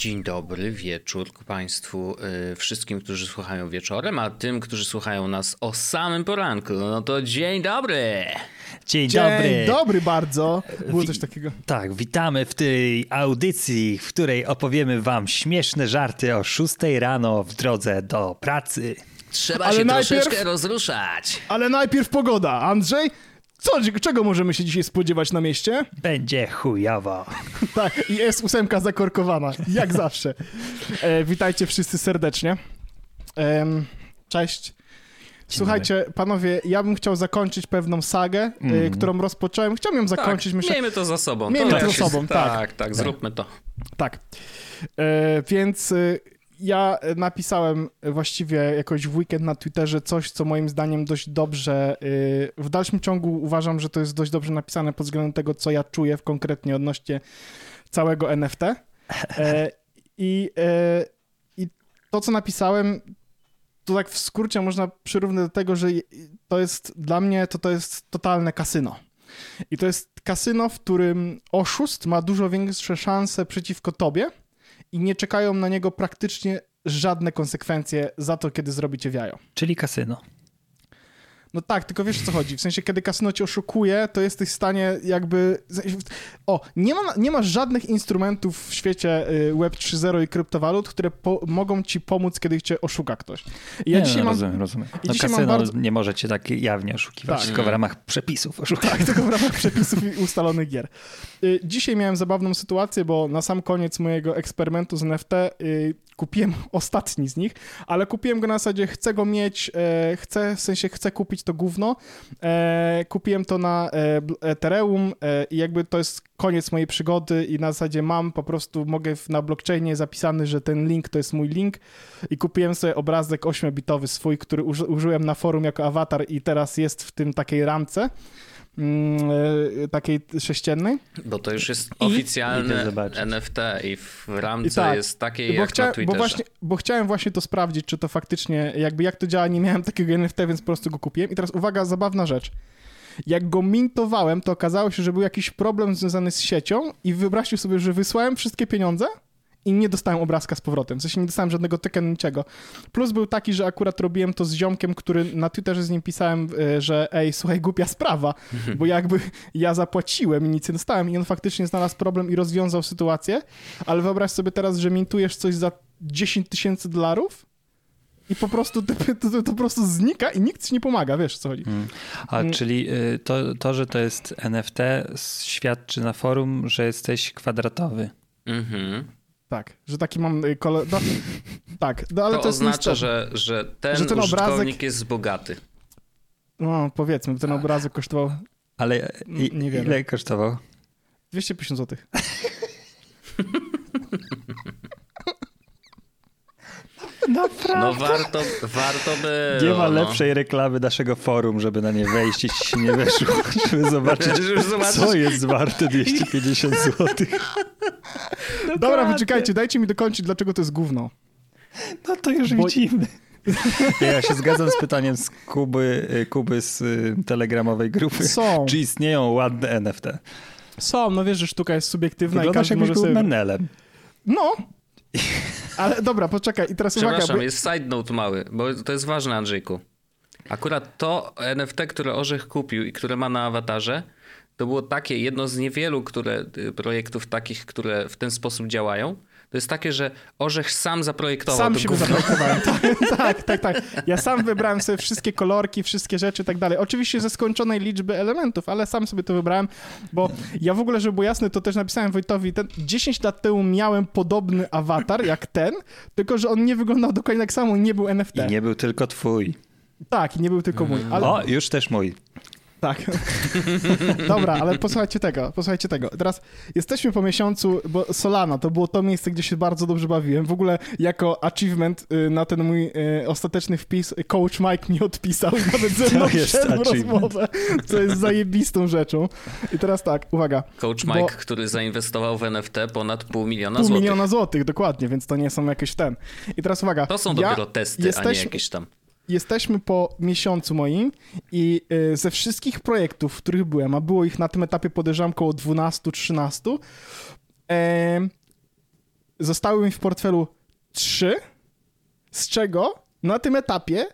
Dzień dobry wieczór Państwu, yy, wszystkim, którzy słuchają wieczorem, a tym, którzy słuchają nas o samym poranku. No to dzień dobry! Dzień, Dzień dobry. dobry bardzo. Było coś takiego. Tak, witamy w tej audycji, w której opowiemy wam śmieszne żarty o 6 rano w drodze do pracy. Trzeba Ale się najpierw- troszeczkę rozruszać. Ale najpierw pogoda. Andrzej, co, czego możemy się dzisiaj spodziewać na mieście? Będzie chujowo. Tak, i jest ósemka zakorkowana, jak zawsze. E, witajcie wszyscy serdecznie. Em, cześć. Słuchajcie, panowie, ja bym chciał zakończyć pewną sagę, e, którą rozpocząłem. Chciałbym ją zakończyć, tak, myślę. miejmy to za sobą. Miejmy to jak za się- sobą, tak. Tak, tak, zróbmy to. Tak. E, więc e, ja napisałem właściwie jakoś w weekend na Twitterze coś, co moim zdaniem dość dobrze, e, w dalszym ciągu uważam, że to jest dość dobrze napisane pod względem tego, co ja czuję w konkretnie odnośnie całego NFT. E, I, e, I to, co napisałem, to tak w skrócie można przyrównać do tego, że to jest dla mnie to, to jest totalne kasyno. I to jest kasyno, w którym oszust ma dużo większe szanse przeciwko tobie i nie czekają na niego praktycznie żadne konsekwencje za to, kiedy zrobicie w jajo. Czyli kasyno. No tak, tylko wiesz o co chodzi. W sensie, kiedy kasyno cię oszukuje, to jesteś w stanie jakby... O, nie ma, nie ma żadnych instrumentów w świecie y, Web 3.0 i kryptowalut, które po, mogą ci pomóc, kiedy cię oszuka ktoś. I ja nie, dzisiaj no, mam... rozumiem, rozumiem. i No kasyno bardzo- nie możecie tak jawnie oszukiwać, Tak. tylko w ramach przepisów oszukiwać. Tak, tylko w ramach przepisów i ustalonych gier. Y, Dzisiaj miałem zabawną sytuację, bo na sam koniec mojego eksperymentu z NFT y, kupiłem ostatni z nich, ale kupiłem go na zasadzie chcę go mieć, e, chcę, w sensie chcę kupić to gówno. E, kupiłem to na e, Ethereum e, i jakby to jest koniec mojej przygody i na zasadzie mam po prostu, mogę na blockchainie zapisany, że ten link to jest mój link i kupiłem sobie obrazek 8-bitowy swój, który uży, użyłem na forum jako awatar i teraz jest w tym takiej ramce takiej sześciennej. Bo to już jest zobaczyć. NFT i w ramce I tak, jest takie Bo, jak chcia, na Twitterze. bo, właśnie, bo chciałem właśnie to sprawdzić, czy to faktycznie, jakby jak to działa, nie miałem takiego NFT, więc po prostu go kupiłem. I teraz uwaga, zabawna rzecz. Jak go mintowałem, to okazało się, że był jakiś problem związany z siecią i wyobraźcie sobie, że wysłałem wszystkie pieniądze i nie dostałem obrazka z powrotem. W sensie nie dostałem żadnego tokenu, niczego. Plus był taki, że akurat robiłem to z ziomkiem, który na Twitterze z nim pisałem, e, że ej, słuchaj, głupia sprawa, bo jakby ja zapłaciłem i nic nie dostałem i on faktycznie znalazł problem i rozwiązał sytuację, ale wyobraź sobie teraz, że mintujesz coś za 10 tysięcy dolarów i po prostu to, to, to po prostu znika i nikt ci nie pomaga, wiesz o co chodzi. Mm. A Mm. czyli y, to, to, że to jest NFT świadczy na forum, że jesteś kwadratowy. Mhm. Tak, że taki mam y, kolor... No, tak, no, ale to, to, jest oznacza, że, że ten, Że ten użytkownik obrazek- jest bogaty. No, powiedzmy, ten obrazek kosztował Ale i, Nie wiemy. ile kosztował? 250 zł. Naprawdę? No warto, warto by. Nie ma no. lepszej reklamy naszego forum, żeby na nie wejść i ci się nie weszło, żeby zobaczyć, co jest warte 250 zł. Dobra, wyczekajcie, dajcie mi dokończyć, dlaczego to jest gówno. No to już Bo- widzimy. Ja się zgadzam z pytaniem z Kuby, Kuby z y, telegramowej grupy. Są, Czy istnieją ładne NFT? są, no wiesz, że sztuka jest subiektywna i Wyglądasz każdy jakbyś może był sobie... menelem. No, ale dobra, poczekaj i teraz uwaga, Przepraszam, bo... jest side note mały, bo to jest ważne, Andrzejku. Akurat to NFT, które Orzech kupił i które ma na awatarze, to było takie, jedno z niewielu które, y, projektów takich, które w ten sposób działają. To jest takie, że Orzech sam zaprojektował Sam gówno. zaprojektowałem. tak, tak, tak. Ja sam wybrałem sobie wszystkie kolorki, wszystkie rzeczy i tak dalej. Oczywiście ze skończonej liczby elementów, ale sam sobie to wybrałem, bo ja w ogóle, żeby było jasne, to też napisałem Wojtowi, ten 10 lat temu miałem podobny awatar jak ten, tylko że on nie wyglądał dokładnie tak samo, nie był NFT. I nie był tylko twój. Tak, i nie był tylko mój. Ale... O, już też mój. Tak. Dobra, ale posłuchajcie tego, posłuchajcie tego. Teraz jesteśmy po miesiącu, bo Solana to było to miejsce, gdzie się bardzo dobrze bawiłem. W ogóle jako achievement y, na ten mój y, ostateczny wpis coach Mike mi odpisał i nawet ze mną wszedł rozmowę, co jest zajebistą rzeczą. I teraz tak, uwaga. Coach Bo- Mike, który zainwestował w NFT ponad pół miliona Pół złotych. miliona złotych, dokładnie, więc to nie są jakieś ten. I teraz uwaga. To są ja- dopiero testy, a nie jesteśmy- jakieś tam. Jesteśmy po miesiącu moim i y, ze wszystkich projektów, w których byłem, a było ich na tym etapie podejrzewam około 12-13, em, zostały mi w portfelu trzy, z czego na tym etapie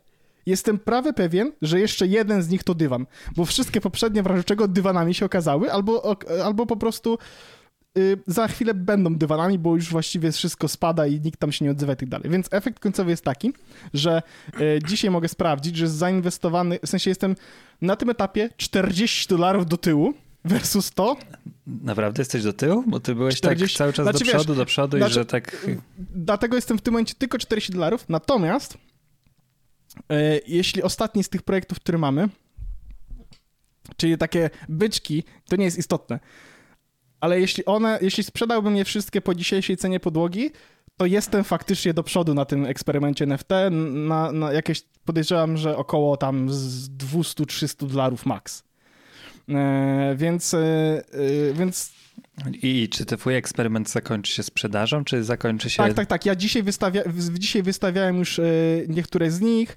jestem prawie pewien, że jeszcze jeden z nich to dywan, bo wszystkie poprzednie w razie czego dywanami się okazały, albo, albo po prostu za chwilę będą dywanami, bo już właściwie wszystko spada i nikt tam się nie odzywa i tak dalej. Więc efekt końcowy jest taki, że y, dzisiaj mogę sprawdzić, że jest zainwestowany, w sensie jestem na tym etapie 40 dolarów do tyłu versus to, Naprawdę jesteś do tyłu? Bo ty byłeś 40 tak cały czas Znaczy, do wiesz, przodu, do przodu znaczy- i że tak... dlatego jestem w tym momencie tylko 40 dolarów, natomiast y, jeśli ostatni z tych projektów, które mamy, czyli takie byczki, to nie jest istotne, ale jeśli one, jeśli sprzedałbym je wszystkie po dzisiejszej cenie podłogi, to jestem faktycznie do przodu na tym eksperymencie NFT, na, na jakieś, podejrzewam, że około tam z 200-300 dolarów max. E, więc, e, e, więc I czy twój eksperyment zakończy się sprzedażą, czy zakończy się... Tak, tak, tak. Ja dzisiaj, wystawia, dzisiaj wystawiałem już niektóre z nich.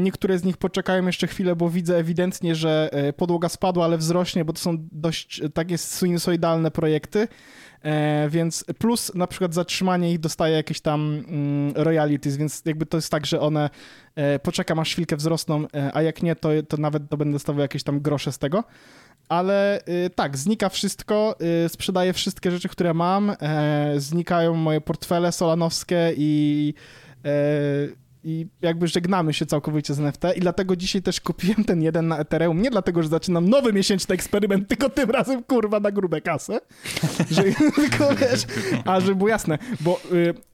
Niektóre z nich poczekają jeszcze chwilę, bo widzę ewidentnie, że podłoga spadła, ale wzrośnie, bo to są dość takie sinusoidalne projekty. E, więc plus na przykład zatrzymanie ich dostaje jakieś tam mm, royalties, więc jakby to jest tak, że one e, poczekam aż chwilkę wzrosną, e, a jak nie, to, to nawet to będę dostawał jakieś tam grosze z tego. Ale y, tak, znika wszystko, y, sprzedaję wszystkie rzeczy, które mam, e, znikają moje portfele solanowskie i, e, i jakby żegnamy się całkowicie z NFT i dlatego dzisiaj też kupiłem ten jeden na Ethereum, nie dlatego, że zaczynam nowy miesięczny eksperyment, tylko tym razem kurwa na grube kasę, że, tylko wiesz, a żeby było jasne, bo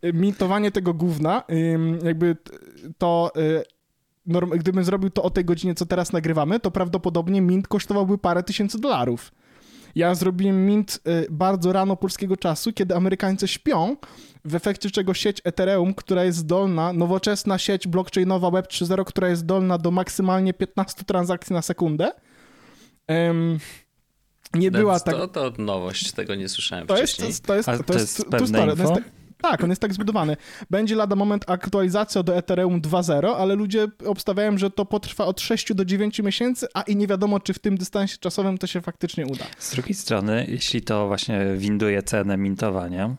y, mintowanie tego gówna, y, jakby to... Y, norm- gdybym zrobił to o tej godzinie, co teraz nagrywamy, to prawdopodobnie mint kosztowałby parę tysięcy dolarów. Ja zrobiłem mint y, bardzo rano polskiego czasu, kiedy Amerykańcy śpią, w efekcie czego sieć Ethereum, która jest zdolna, nowoczesna sieć blockchainowa Web 3.0, która jest zdolna do maksymalnie 15 transakcji na sekundę, em, nie była tak... To, to nowość, tego nie słyszałem To jest, wcześniej. to jest, A to to jest, jest true pewne story. To jest info? tak- tak, on jest tak zbudowany. Będzie lada moment aktualizacja do Ethereum 2.0, ale ludzie obstawiają, że to potrwa od 6 do 9 miesięcy, a i nie wiadomo, czy w tym dystansie czasowym to się faktycznie uda. Z drugiej strony, jeśli to właśnie winduje cenę mintowania,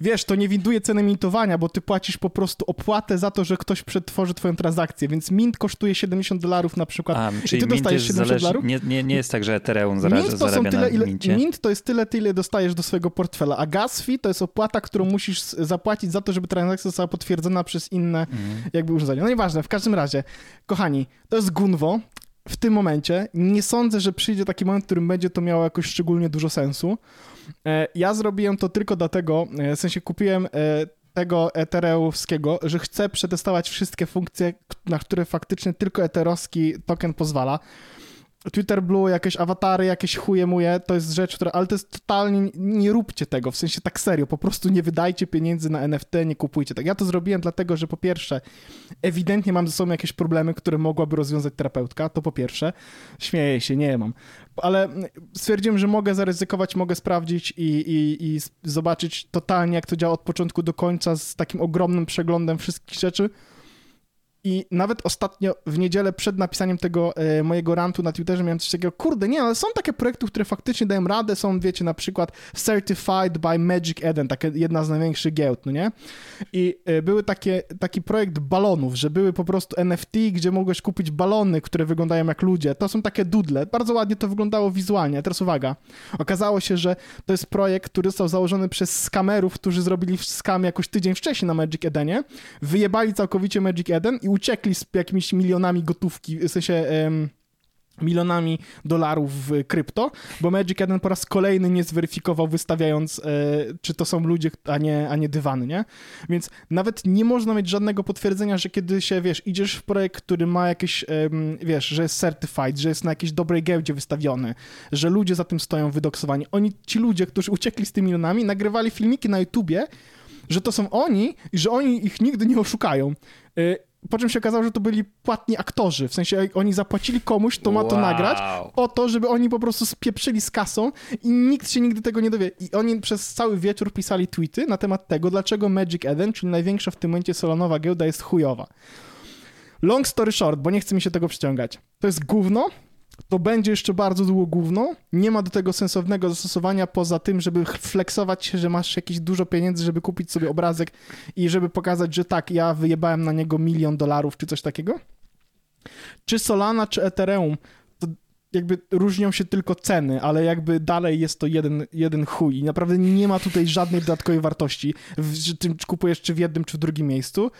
Wiesz, to nie winduje ceny mintowania, bo ty płacisz po prostu opłatę za to, że ktoś przetworzy twoją transakcję, więc mint kosztuje 70 dolarów na przykład. a, I ty dostajesz jest 70 zależny, dolarów? nie, nie, nie jest tak, że Ethereum zara, Mint to, są zarabia tyle, ile, mincie. mint to jest tyle, tyle dostajesz do swojego portfela, a gas fee to jest opłata, którą musisz zapłacić za to, żeby transakcja została potwierdzona przez inne Mhm. jakby urządzenia. No nieważne, w każdym razie, kochani, to jest Gunwo. W tym momencie nie sądzę, że przyjdzie taki moment, w którym będzie to miało jakoś szczególnie dużo sensu. E, Ja zrobiłem to tylko dlatego, e, w sensie kupiłem e, tego etereowskiego, że chcę przetestować wszystkie funkcje, na które faktycznie tylko eterowski token pozwala. Twitter Blue, jakieś awatary, jakieś chuje muje, to jest rzecz, która, ale to jest totalnie, nie róbcie tego, w sensie tak serio, po prostu nie wydajcie pieniędzy na NFT, nie kupujcie tego. Ja to zrobiłem dlatego, że po pierwsze, ewidentnie mam ze sobą jakieś problemy, które mogłaby rozwiązać terapeutka, to po pierwsze, śmieję się, nie mam, ale stwierdziłem, że mogę zaryzykować, mogę sprawdzić i, i, i zobaczyć totalnie, jak to działa od początku do końca z takim ogromnym przeglądem wszystkich rzeczy. I nawet ostatnio w niedzielę przed napisaniem tego e, mojego rantu na Twitterze miałem coś takiego, kurde, nie, ale są takie projekty, które faktycznie dają radę, są, wiecie, na przykład Certified by Magic Eden, takie jedna z największych giełd, no nie? I e, były takie, taki projekt balonów, że były po prostu NFT, gdzie mogłeś kupić balony, które wyglądają jak ludzie. To są takie dudle. Bardzo ładnie to wyglądało wizualnie. A Teraz uwaga. Okazało się, że to jest projekt, który został założony przez skamerów, którzy zrobili skam jakoś tydzień wcześniej na Magic Edenie, wyjebali całkowicie Magic Eden i uciekli z jakimiś milionami gotówki, w sensie... milionami dolarów w krypto, bo Magic Eden po raz kolejny nie zweryfikował, wystawiając, e, czy to są ludzie, a nie, a nie dywany, nie? Więc nawet nie można mieć żadnego potwierdzenia, że kiedy się, wiesz, idziesz w projekt, który ma jakieś, wiesz, że jest certified, że jest na jakiejś dobrej giełdzie wystawiony, że ludzie za tym stoją wydoksowani. Oni, ci ludzie, którzy uciekli z tymi milionami, nagrywali filmiki na YouTubie, że to są oni i że oni ich nigdy nie oszukają. E, po czym się okazało, że to byli płatni aktorzy, w sensie oni zapłacili komuś, to ma to Wow. nagrać, po to, żeby oni po prostu spieprzyli z kasą i nikt się nigdy tego nie dowie. I oni przez cały wieczór pisali tweety na temat tego, dlaczego Magic Eden, czyli największa w tym momencie solanowa giełda, jest chujowa. Long story short, bo nie chce mi się tego przyciągać. To jest gówno, to będzie jeszcze bardzo długo gówno. Nie ma do tego sensownego zastosowania poza tym, żeby flexować się, że masz jakieś dużo pieniędzy, żeby kupić sobie obrazek i żeby pokazać, że tak, ja wyjebałem na niego milion dolarów czy coś takiego. Czy Solana, czy Ethereum, jakby różnią się tylko ceny, ale jakby dalej jest to jeden, jeden chuj i naprawdę nie ma tutaj żadnej dodatkowej wartości, w, tym kupujesz czy w jednym, czy w drugim miejscu.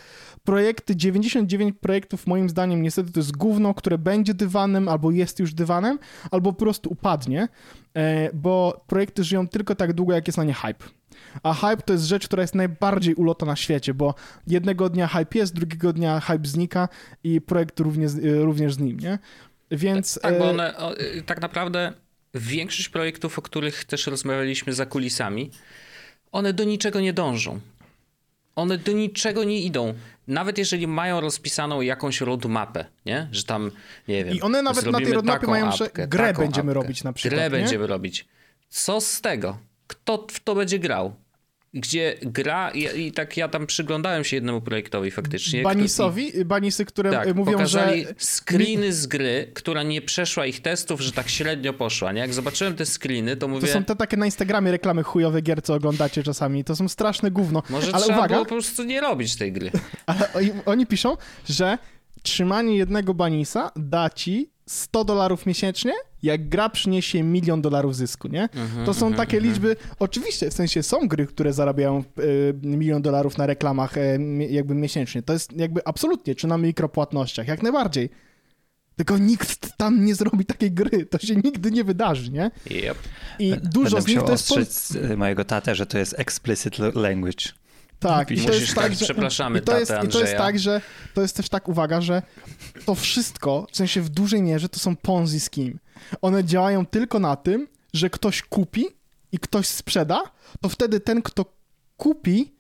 Projekty, 99 projektów moim zdaniem niestety to jest gówno, które będzie dywanem, albo jest już dywanem, albo po prostu upadnie, e, bo projekty żyją tylko tak długo, jak jest na nie hype. A hype to jest rzecz, która jest najbardziej ulota na świecie, bo jednego dnia hype jest, drugiego dnia hype znika i projekt również, również z nim, nie? Więc... Tak, bo e, one, o, y, tak naprawdę większość projektów, o których też rozmawialiśmy za kulisami, one do niczego nie dążą. One do niczego nie idą. Nawet jeżeli mają rozpisaną jakąś roadmapę, nie? Że tam, nie wiem, I one nawet na tej roadmapie mają, że grę będziemy apkę. robić na przykład, Grę nie? będziemy robić. Co z tego? Kto w to będzie grał? Gdzie gra, i, i tak ja tam przyglądałem się jednemu projektowi faktycznie. który- Banisowi, Banisy, które tak, y, mówią, pokazali że... screeny z gry, która nie przeszła ich testów, że tak średnio poszła, nie? Jak zobaczyłem te screeny, to mówię, To są te takie na Instagramie reklamy chujowe gier, co oglądacie czasami. To są straszne gówno. może Ale trzeba uwaga, było po prostu nie robić tej gry. ale oni, oni piszą, że trzymanie jednego Banisa da ci 100 dolarów miesięcznie, jak gra przyniesie milion dolarów zysku, nie? Mhm, to są takie liczby, oczywiście, w sensie są gry, które zarabiają y, milion dolarów na reklamach y, jakby miesięcznie. To jest jakby absolutnie, czy na mikropłatnościach, jak najbardziej. Tylko nikt tam nie zrobi takiej gry, to się nigdy nie wydarzy, nie? Yep. I dużo Będę z nich to jest... pol- y, mojego tatę, że to jest explicit language. Tak, i to Musisz jest tak, tak, że, przepraszamy i to jest, I to jest tak, że to jest też tak, uwaga, że to wszystko, w sensie w dużej mierze, to są Ponzi scheme. One działają tylko na tym, że ktoś kupi i ktoś sprzeda, to wtedy ten, kto kupi,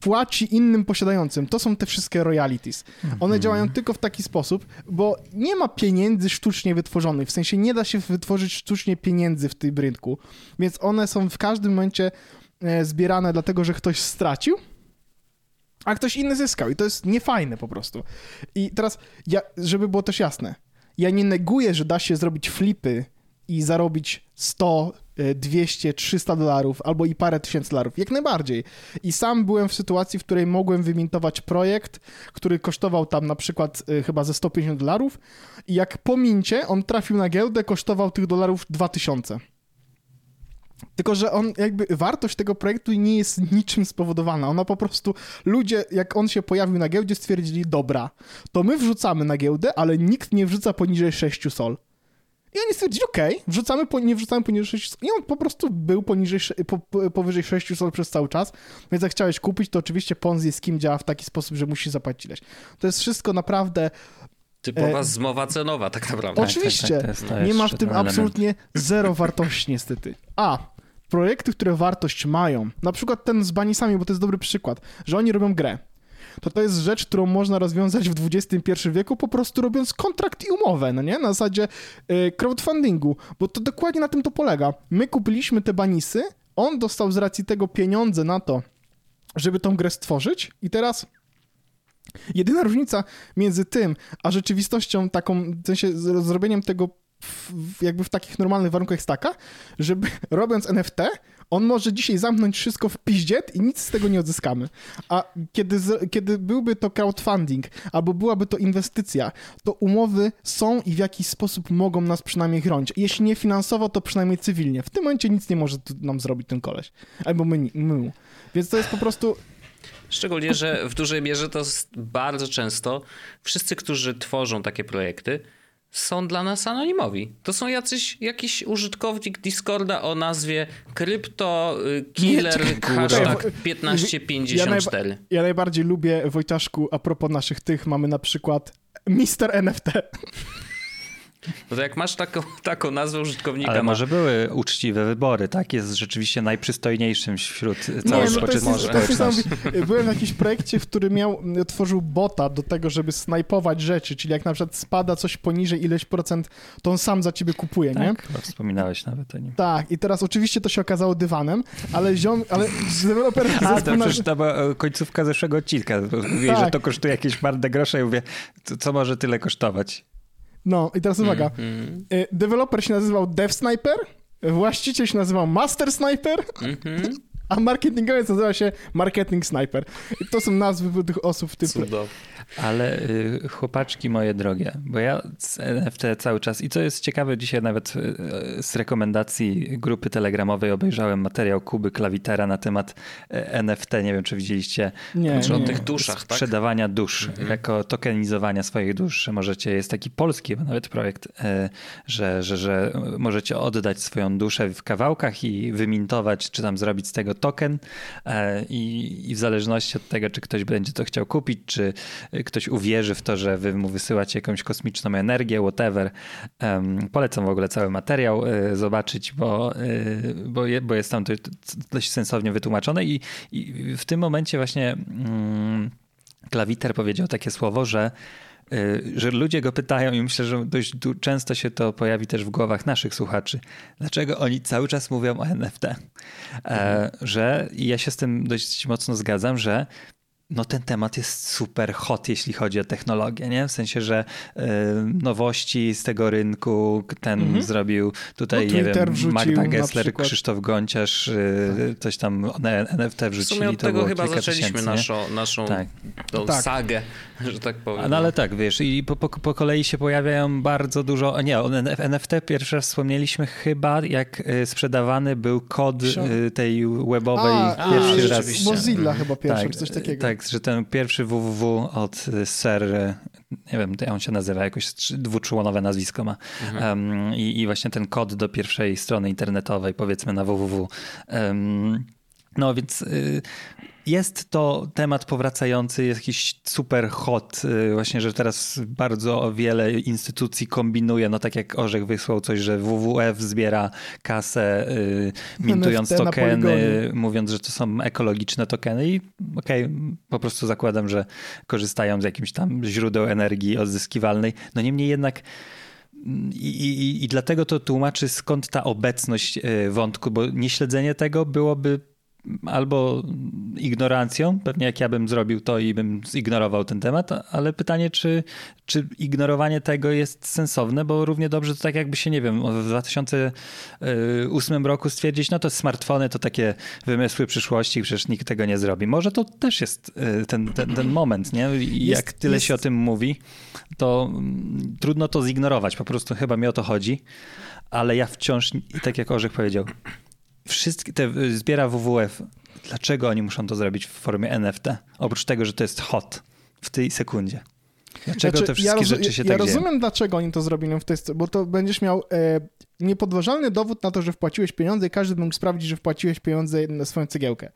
płaci innym posiadającym. To są te wszystkie royalties. One działają tylko w taki sposób, bo nie ma pieniędzy sztucznie wytworzonych. W sensie nie da się wytworzyć sztucznie pieniędzy w tym rynku. Więc one są w każdym momencie e, zbierane dlatego, że ktoś stracił, a ktoś inny zyskał. I to jest niefajne po prostu. I teraz, ja, żeby było też jasne, ja nie neguję, że da się zrobić flipy i zarobić 100, e, 200, 300 dolarów albo i parę tysięcy dolarów. Jak najbardziej. I sam byłem w sytuacji, w której mogłem wymintować projekt, który kosztował tam na przykład e, chyba ze 150 dolarów i jak po mincie on trafił na giełdę, kosztował tych dolarów 2000. Tylko, że on jakby wartość tego projektu nie jest niczym spowodowana. Ona po prostu, ludzie, jak on się pojawił na giełdzie, stwierdzili, dobra, to my wrzucamy na giełdę, ale nikt nie wrzuca poniżej 6 sol. I oni stwierdzili, okej, wrzucamy, po, nie wrzucamy poniżej 6 sol. I on po prostu był poniżej, po, po, powyżej 6 sol przez cały czas. Więc jak chciałeś kupić, to oczywiście Ponzi z kim działa w taki sposób, że musisz zapłacić ileś. To jest wszystko naprawdę Typowa E, zmowa cenowa tak naprawdę. tak, Oczywiście. tak, jest- to nie ma w tym element. absolutnie zero wartości niestety. A, projekty, które wartość mają, na przykład ten z Banisami, bo to jest dobry przykład, że oni robią grę. To to jest rzecz, którą można rozwiązać w XXI wieku, po prostu robiąc kontrakt i umowę, no nie? Na zasadzie y, crowdfundingu, bo to dokładnie na tym to polega. My kupiliśmy te banisy, on dostał z racji tego pieniądze na to, żeby tą grę stworzyć i teraz Jedyna różnica między tym, a rzeczywistością taką, w sensie zrobieniem tego w, jakby w takich normalnych warunkach jest taka, żeby robiąc NFT, on może dzisiaj zamknąć wszystko w piździet i nic z tego nie odzyskamy. A kiedy, kiedy byłby to crowdfunding, albo byłaby to inwestycja, to umowy są i w jakiś sposób mogą nas przynajmniej chronić. Jeśli nie finansowo, to przynajmniej cywilnie. W tym momencie nic nie może nam zrobić ten koleś. Albo my, my. Więc to jest po prostu Szczególnie, że w dużej mierze to bardzo często wszyscy, którzy tworzą takie projekty, są dla nas anonimowi. To są jacyś, jakiś użytkownik Discorda o nazwie Crypto y, Killer Nie, czekaj, hashtag kurwa. 1554. Ja, najba- ja najbardziej lubię, Wojtaszku, a propos naszych tych, mamy na przykład Mister NFT. No to jak masz taką, taką nazwę użytkownika, Ale na- może były uczciwe wybory, tak? Jest rzeczywiście najprzystojniejszym wśród całej Nie, no społeczności. Byłem w jakimś projekcie, w którym miał, tworzył bota do tego, żeby snajpować rzeczy, czyli jak na przykład spada coś poniżej ileś procent, to on sam za ciebie kupuje, nie? Tak, chyba wspominałeś nawet o nim. Tak, i teraz oczywiście to się okazało dywanem, ale ziom, ale deweloper A, to przecież była e, końcówka zeszłego odcinka. Mówię, Tak. że to kosztuje jakieś marne grosze i mówię, co może tyle kosztować? No i teraz uwaga, Mhm. Y, deweloper się nazywał Dev Sniper, właściciel się nazywał Master Sniper, Mhm. a marketingowiec nazywa się Marketing Sniper. I to są nazwy tych osób w tym... Cudownie. Ale y, chłopaczki moje drogie, bo ja z NFT cały czas i co jest ciekawe, dzisiaj nawet y, z rekomendacji grupy telegramowej obejrzałem materiał Kuby Klawitera na temat y, NFT, nie wiem czy widzieliście, Nie, Czy o nie. tych duszach, tak? sprzedawania dusz, jako tokenizowania swoich dusz, że możecie, jest taki polski nawet projekt, y, że, że, że możecie oddać swoją duszę w kawałkach i wymintować, czy tam zrobić z tego token y, i, i w zależności od tego, czy ktoś będzie to chciał kupić, czy ktoś uwierzy w to, że wy mu wysyłacie jakąś kosmiczną energię, whatever. Um, polecam w ogóle cały materiał y, zobaczyć, bo, y, bo, je, bo jest tam to dość sensownie wytłumaczone i, i w tym momencie właśnie mm, Klawiter powiedział takie słowo, że y, że ludzie go pytają i myślę, że dość często się to pojawi też w głowach naszych słuchaczy. Dlaczego oni cały czas mówią o NFT? E, że i ja się z tym dość mocno zgadzam, że no ten temat jest super hot, jeśli chodzi o technologię, nie? W sensie, że y, nowości z tego rynku ten zrobił tutaj, No, nie wiem, Magda Gessler. Krzysztof Gonciarz, y, coś tam na NFT W wrzucili. sumie od to tego było chyba kilka zaczęliśmy tysięcy, nie? naszą, naszą Tak. tą Tak. sagę, że tak powiem. No ale tak, wiesz, i po, po, po kolei się pojawiają bardzo dużo, nie, o NFT pierwszy raz wspomnieliśmy chyba, jak y, sprzedawany był kod y, tej webowej A, pierwszy a, raz. Mozilla chyba pierwszy, tak, czy coś takiego. Tak, że ten pierwszy www od y, Ser, y, nie wiem, on się nazywa, jakoś dwuczłonowe nazwisko ma. Um, i, I właśnie ten kod do pierwszej strony internetowej, powiedzmy na www. Um, no więc y, jest to temat powracający, jest jakiś super hot, y, właśnie, że teraz bardzo wiele instytucji kombinuje, no tak jak Orzech wysłał coś, że WWF zbiera kasę, y, mintując NFT tokeny, mówiąc, że to są ekologiczne tokeny. I okej, po prostu zakładam, że korzystają z jakimś tam źródeł energii odzyskiwalnej. No niemniej jednak i, i, I dlatego to tłumaczy, skąd ta obecność y, wątku, bo nieśledzenie tego byłoby albo ignorancją, pewnie jak ja bym zrobił to i bym zignorował ten temat, ale pytanie, czy, czy ignorowanie tego jest sensowne, bo równie dobrze to tak jakby się, nie wiem, w 2008 roku stwierdzić, no to smartfony to takie wymysły przyszłości, przecież nikt tego nie zrobi. Może to też jest y, ten, ten, ten moment, nie? I Jest- jak tyle jest- się o tym mówi, to mm, trudno to zignorować, po prostu chyba mi o to chodzi, ale ja wciąż, tak jak Orzech powiedział, wszystkie te y, zbiera WWF. Dlaczego oni muszą to zrobić w formie NFT? Oprócz tego, że to jest hot w tej sekundzie. Dlaczego Znaczy, te wszystkie rozu- rzeczy się ja tak dzieją? rozumiem, dlaczego oni to zrobili w tej bo to będziesz miał e, niepodważalny dowód na to, że wpłaciłeś pieniądze i każdy mógł sprawdzić, że wpłaciłeś pieniądze na swoją cegiełkę.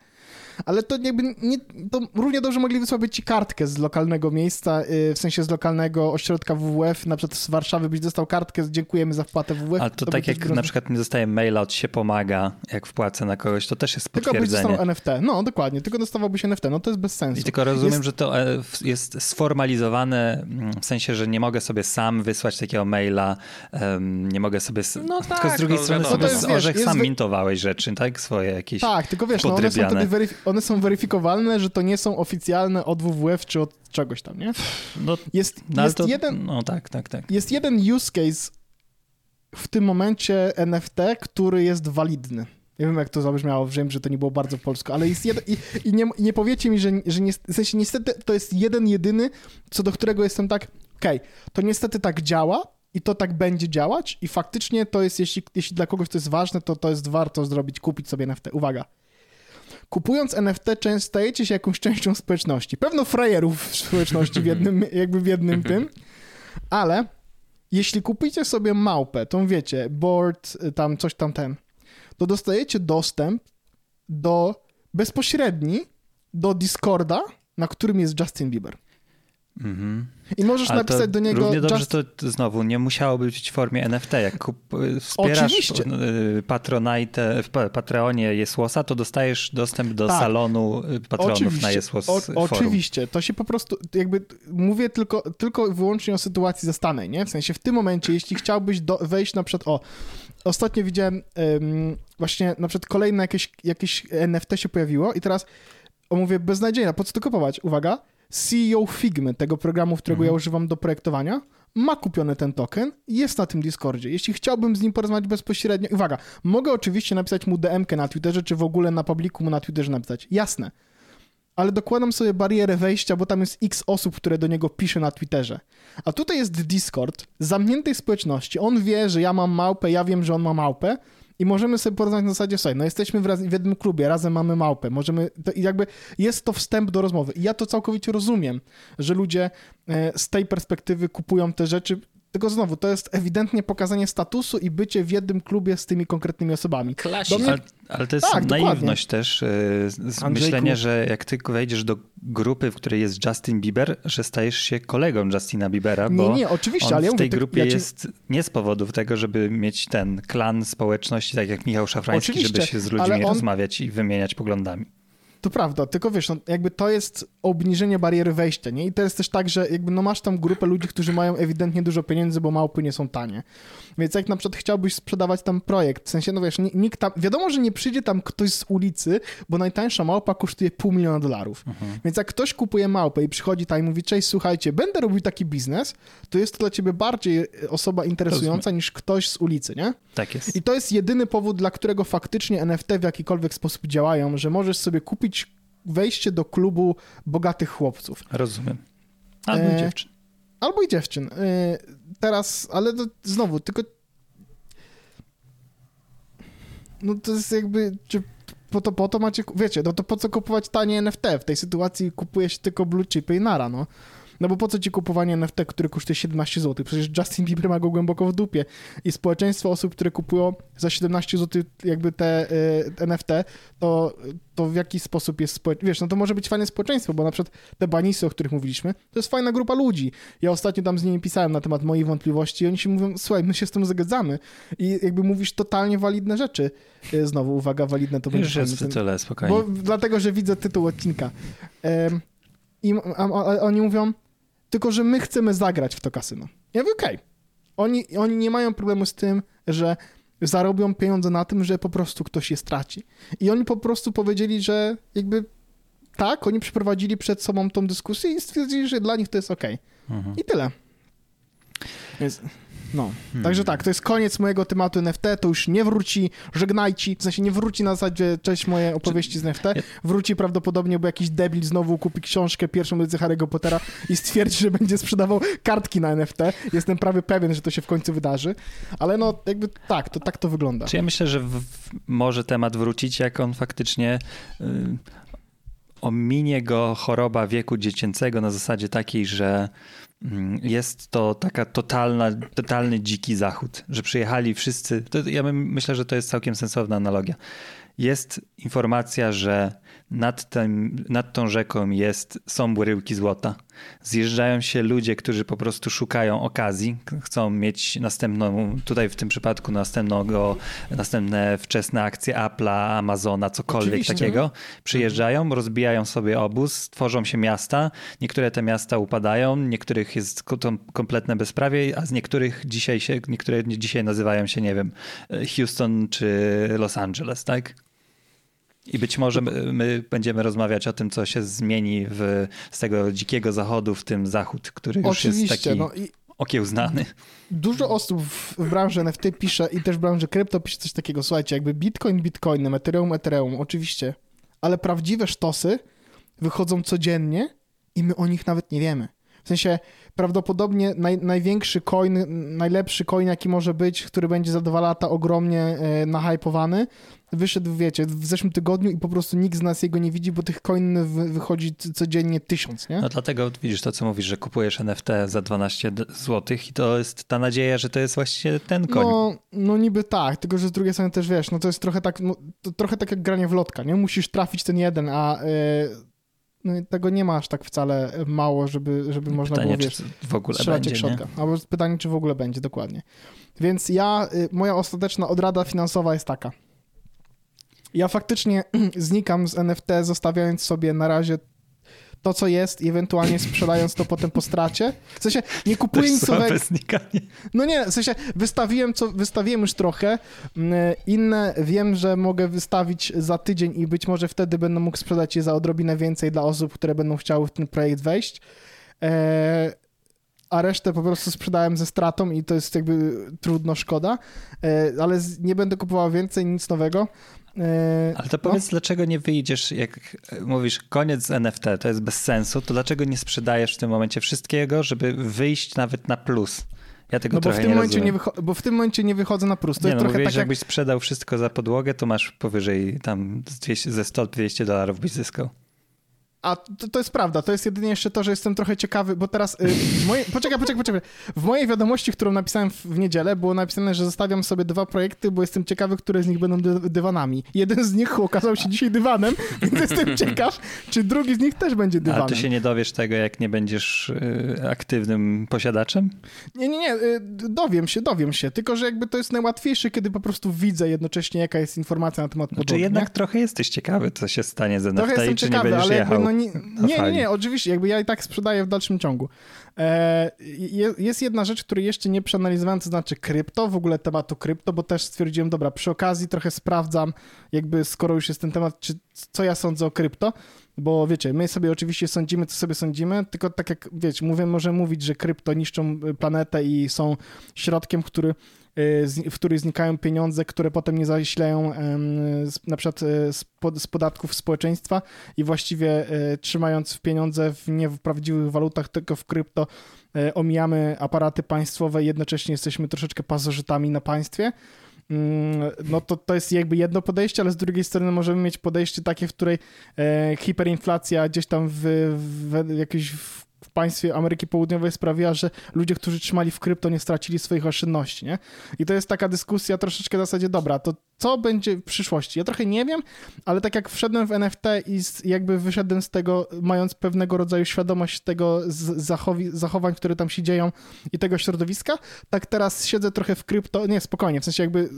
Ale to jakby nie, to równie dobrze mogli wysłać ci kartkę z lokalnego miejsca, y, w sensie z lokalnego ośrodka WWF, na przykład z Warszawy byś dostał kartkę, dziękujemy za wpłatę WWF. A to, by tak jak na przykład nie dostaję maila od się pomaga, jak wpłacę na kogoś, to też jest Tylko byś potwierdzenie. dostał NFT. No, dokładnie, tylko dostawałbyś NFT, no to jest bez sensu. I tylko rozumiem, Jest- że to e, jest sformalizowane mm, w sensie, że nie mogę sobie sam wysłać takiego maila, nie mogę sobie... No tylko tak, z drugiej no strony sobie No to jest, z wiesz, Orzech jest sam wy- mintowałeś rzeczy, tak? Swoje jakieś... Tak, tylko wiesz, no one, są wtedy weryf- one są weryfikowalne, że to nie są oficjalne od WWF czy od czegoś tam, nie? No, Jest, no, jest, to, jeden, no tak, tak, tak. jest jeden use case w tym momencie NFT, który jest walidny. Nie wiem, jak to zabrzmiało, wiem, że to nie było bardzo polsko, ale jest jeden i, i, nie, nie powiecie mi, że, że nie, w sensie niestety to jest jeden jedyny, co do którego jestem tak, okej, to niestety tak działa i to tak będzie działać i faktycznie to jest, jeśli, jeśli dla kogoś to jest ważne, to to jest warto zrobić, kupić sobie NFT. Uwaga. Kupując NFT często stajecie się jakąś częścią społeczności. Pewno frajerów w społeczności w jednym, jakby w jednym tym, ale jeśli kupicie sobie małpę, tą wiecie, board, y, tam coś tam ten, to dostajecie dostęp do bezpośredni do Discorda, na którym jest Justin Bieber. Mhm. I możesz Ale napisać do niego. Równie dobrze Just... to, znowu nie musiało być w formie NFT. Jak kup, wspierasz Oczywiście. y, Patronite, w Pa- Patreonie Jesłosa, to dostajesz dostęp do Tak. salonu y, patronów na Jesłos o. Oczywiście, to się po prostu, jakby mówię tylko, tylko i wyłącznie o sytuacji zastanej, nie? W sensie w tym momencie, jeśli chciałbyś do, wejść na przykład, o, ostatnio widziałem em, właśnie na przykład kolejne jakieś, jakieś NFT się pojawiło i teraz o, mówię beznadziejna, po co to kupować? Uwaga, CEO Figmy, tego programu, którego ja używam do projektowania, ma kupiony ten token i jest na tym Discordzie. Jeśli chciałbym z nim porozmawiać bezpośrednio, uwaga, mogę oczywiście napisać mu DM-kę na Twitterze, czy w ogóle na publiku mu na Twitterze napisać. Jasne. Ale dokładam sobie barierę wejścia, bo tam jest x osób, które do niego pisze na Twitterze. A tutaj jest Discord zamkniętej społeczności. On wie, że ja mam małpę, ja wiem, że on ma małpę i możemy sobie porozmawiać na zasadzie, słuchaj, no jesteśmy w, raz, w jednym klubie, razem mamy małpę, możemy, to, jakby jest to wstęp do rozmowy. I ja to całkowicie rozumiem, że ludzie e, z tej perspektywy kupują te rzeczy, tylko znowu, to jest ewidentnie pokazanie statusu i bycie w jednym klubie z tymi konkretnymi osobami. Klasik. Mnie- Ale, ale to jest Tak, dokładnie. naiwność też, y, z- z Andrzejku. myślenie, że jak ty wejdziesz do grupy, w której jest Justin Bieber, że stajesz się kolegą Justina Biebera, Nie, bo nie, oczywiście, on ale ja w mówię, tej ty- grupie ja ci- jest nie z powodów tego, żeby mieć ten klan społeczności, tak jak Michał Szafrański, Oczywiście, żeby się z ale ludźmi on- rozmawiać i wymieniać poglądami. To prawda, tylko wiesz, no, jakby to jest obniżenie bariery wejścia, nie? I to jest też tak, że jakby no masz tam grupę ludzi, którzy mają ewidentnie dużo pieniędzy, bo małpy nie są tanie. Więc jak na przykład chciałbyś sprzedawać tam projekt, w sensie, no wiesz, ni- nikt tam, wiadomo, że nie przyjdzie tam ktoś z ulicy, bo najtańsza małpa kosztuje pół miliona dolarów. Więc jak ktoś kupuje małpę i przychodzi tam i mówi, cześć, słuchajcie, będę robił taki biznes, to jest to dla ciebie bardziej e, osoba interesująca niż ktoś z ulicy, nie? Tak jest. I to jest jedyny powód, dla którego faktycznie NFT w jakikolwiek sposób działają, że możesz sobie kupić wejście do klubu bogatych chłopców. Rozumiem. Albo E, dziewczyn. Albo i dziewczyn. Yy, Teraz, ale to znowu, tylko... No to jest jakby... Czy po to, po to macie... Wiecie, no to po co kupować tanie NFT? W tej sytuacji kupuje się tylko blue chipy i nara, no. No bo po co ci kupowanie NFT, który kosztuje 17 zł? Przecież Justin Bieber ma go głęboko w dupie. I społeczeństwo osób, które kupują za 17 zł jakby te y, NFT, to, to w jaki sposób jest społeczeństwo? Wiesz, no to może być fajne społeczeństwo, bo na przykład te banisy, o których mówiliśmy, to jest fajna grupa ludzi. Ja ostatnio tam z nimi pisałem na temat moich wątpliwości i oni się mówią, słuchaj, my się z tym zgadzamy. I jakby mówisz totalnie walidne rzeczy. Y, Znowu, uwaga, walidne to będzie Już jest ten- tyle, spokojnie. bo, dlatego, że widzę tytuł odcinka. I a, a, a oni mówią, tylko że my chcemy zagrać w to kasyno. Ja mówię, okej. Oni, oni nie mają problemu z tym, że zarobią pieniądze na tym, że po prostu ktoś je straci. I oni po prostu powiedzieli, że jakby tak, oni przeprowadzili przed sobą tą dyskusję i stwierdzili, że dla nich to jest okej. Mhm. I tyle. Więc, no. Także tak, to jest koniec mojego tematu NFT, to już nie wróci, żegnajcie, w sensie nie wróci na zasadzie cześć moje opowieści z NFT, wróci prawdopodobnie, bo jakiś debil znowu kupi książkę, pierwszą edycję Harry'ego Pottera i stwierdzi, że będzie sprzedawał kartki na NFT. Jestem prawie pewien, że to się w końcu wydarzy, ale no jakby tak, to tak to wygląda. Czy ja myślę, że w, może temat wrócić, jak on faktycznie y, ominie go choroba wieku dziecięcego na zasadzie takiej, że mm, jest to taka totalna, totalny dziki zachód, że przyjechali wszyscy. To ja my- myślę, że to jest całkiem sensowna analogia. Jest informacja, że nad, tym, nad tą rzeką jest, są bryłki złota. Zjeżdżają się ludzie, którzy po prostu szukają okazji, chcą mieć następną, tutaj w tym przypadku następnego, następne wczesne akcje Apple'a, Amazona, cokolwiek Oczywiście. takiego. Przyjeżdżają, rozbijają sobie obóz, tworzą się miasta. Niektóre te miasta upadają, niektórych jest kompletne bezprawie, a z niektórych dzisiaj się, niektóre dzisiaj nazywają się, nie wiem, Houston czy Los Angeles, tak? I być może my, my będziemy rozmawiać o tym, co się zmieni w, z tego dzikiego zachodu w tym zachód, który już jest Oczywiście, taki no okiełznany. dużo osób w, w branży NFT pisze i też w branży krypto pisze coś takiego, słuchajcie, jakby Bitcoin Bitcoinem, Ethereum Ethereum, oczywiście, ale prawdziwe sztosy wychodzą codziennie i my o nich nawet nie wiemy. W sensie prawdopodobnie naj, największy coin, najlepszy coin, jaki może być, który będzie za dwa lata ogromnie e, nahypowany, wyszedł, wiecie, w zeszłym tygodniu i po prostu nikt z nas jego nie widzi, bo tych coin wy, wychodzi codziennie tysiąc, nie? No dlatego widzisz to, co mówisz, że kupujesz NFT za 12 zł i to jest ta nadzieja, że to jest właśnie ten koń. No, no niby tak, tylko że z drugiej strony też wiesz, no to jest trochę tak, no, trochę tak jak granie w lotka, nie? Musisz trafić ten jeden, a... Yy no tego nie ma aż tak wcale mało, żeby, żeby można pytanie, było, wiesz, w ogóle będzie, jak środka. Albo pytanie, czy w ogóle będzie, dokładnie. Więc ja, y, moja ostateczna odrada finansowa jest taka. Ja faktycznie znikam z NFT, zostawiając sobie na razie to, co jest i ewentualnie sprzedając to potem po stracie. W sensie nie kupuję nic nowego. No nie, w sensie wystawiłem, co, wystawiłem już trochę. Mm, inne wiem, że mogę wystawić za tydzień i być może wtedy będę mógł sprzedać je za odrobinę więcej dla osób, które będą chciały w ten projekt wejść. E, a resztę po prostu sprzedałem ze stratą i to jest jakby trudno, szkoda, e, ale nie będę kupował więcej, nic nowego. E, Ale to powiedz, no. dlaczego nie wyjdziesz, jak mówisz, koniec z NFT, to jest bez sensu, to dlaczego nie sprzedajesz w tym momencie wszystkiego, żeby wyjść nawet na plus? Ja tego no bo w tym nie momencie rozumiem. nie Bo w tym momencie nie wychodzę na plus. To nie, jest no, trochę mówisz, tak że jak... jakbyś sprzedał wszystko za podłogę, to masz powyżej tam ze 100-200 dolarów byś zyskał. A to, to, jest prawda, to jest jedynie jeszcze to, że jestem trochę ciekawy, bo teraz. Y, moje, poczekaj, poczekaj, poczekaj. W mojej wiadomości, którą napisałem w, w, niedzielę, było napisane, że zostawiam sobie dwa projekty, bo jestem ciekawy, które z nich będą dy, dywanami. Jeden z nich okazał się dzisiaj dywanem, więc jestem ciekaw, czy drugi z nich też będzie dywanem. A ty się nie dowiesz tego, jak nie będziesz y, aktywnym posiadaczem? Nie, nie, nie. Y, dowiem się, dowiem się. Tylko, że jakby to jest najłatwiejsze, kiedy po prostu widzę jednocześnie, jaka jest informacja na temat podłogi. Czy jednak nie? trochę jesteś ciekawy, co się stanie z NFT jestem czy ciekawy, nie będziesz ale jechał? Jakby, no nie, nie, nie, oczywiście, jakby ja i tak sprzedaję w dalszym ciągu. E, jest jedna rzecz, której jeszcze nie przeanalizowałem, to znaczy krypto, w ogóle tematu krypto, bo też stwierdziłem, dobra, przy okazji trochę sprawdzam, jakby skoro już jest ten temat, czy, co ja sądzę o krypto, bo wiecie, my sobie oczywiście sądzimy, co sobie sądzimy, tylko tak jak, wiecie, mówię, może mówić, że krypto niszczą planetę i są środkiem, który Y, w których znikają pieniądze, które potem nie zasilają na przykład y, z podatków społeczeństwa i właściwie y, trzymając pieniądze w nie w prawdziwych walutach, tylko w krypto, omijamy aparaty państwowe i jednocześnie jesteśmy troszeczkę pasożytami na państwie. Mm, no to to jest jakby jedno podejście, ale z drugiej strony możemy mieć podejście takie, w której e, hiperinflacja gdzieś tam w, w, w jakiejś w państwie Ameryki Południowej sprawiła, że ludzie, którzy trzymali w krypto, nie stracili swoich oszczędności, nie? I to jest taka dyskusja troszeczkę w zasadzie, dobra, to co będzie w przyszłości? Ja trochę nie wiem, ale tak jak wszedłem w NFT i z, jakby wyszedłem z tego, mając pewnego rodzaju świadomość tego zachowi, zachowań, które tam się dzieją i tego środowiska, tak teraz siedzę trochę w krypto, nie, spokojnie, w sensie jakby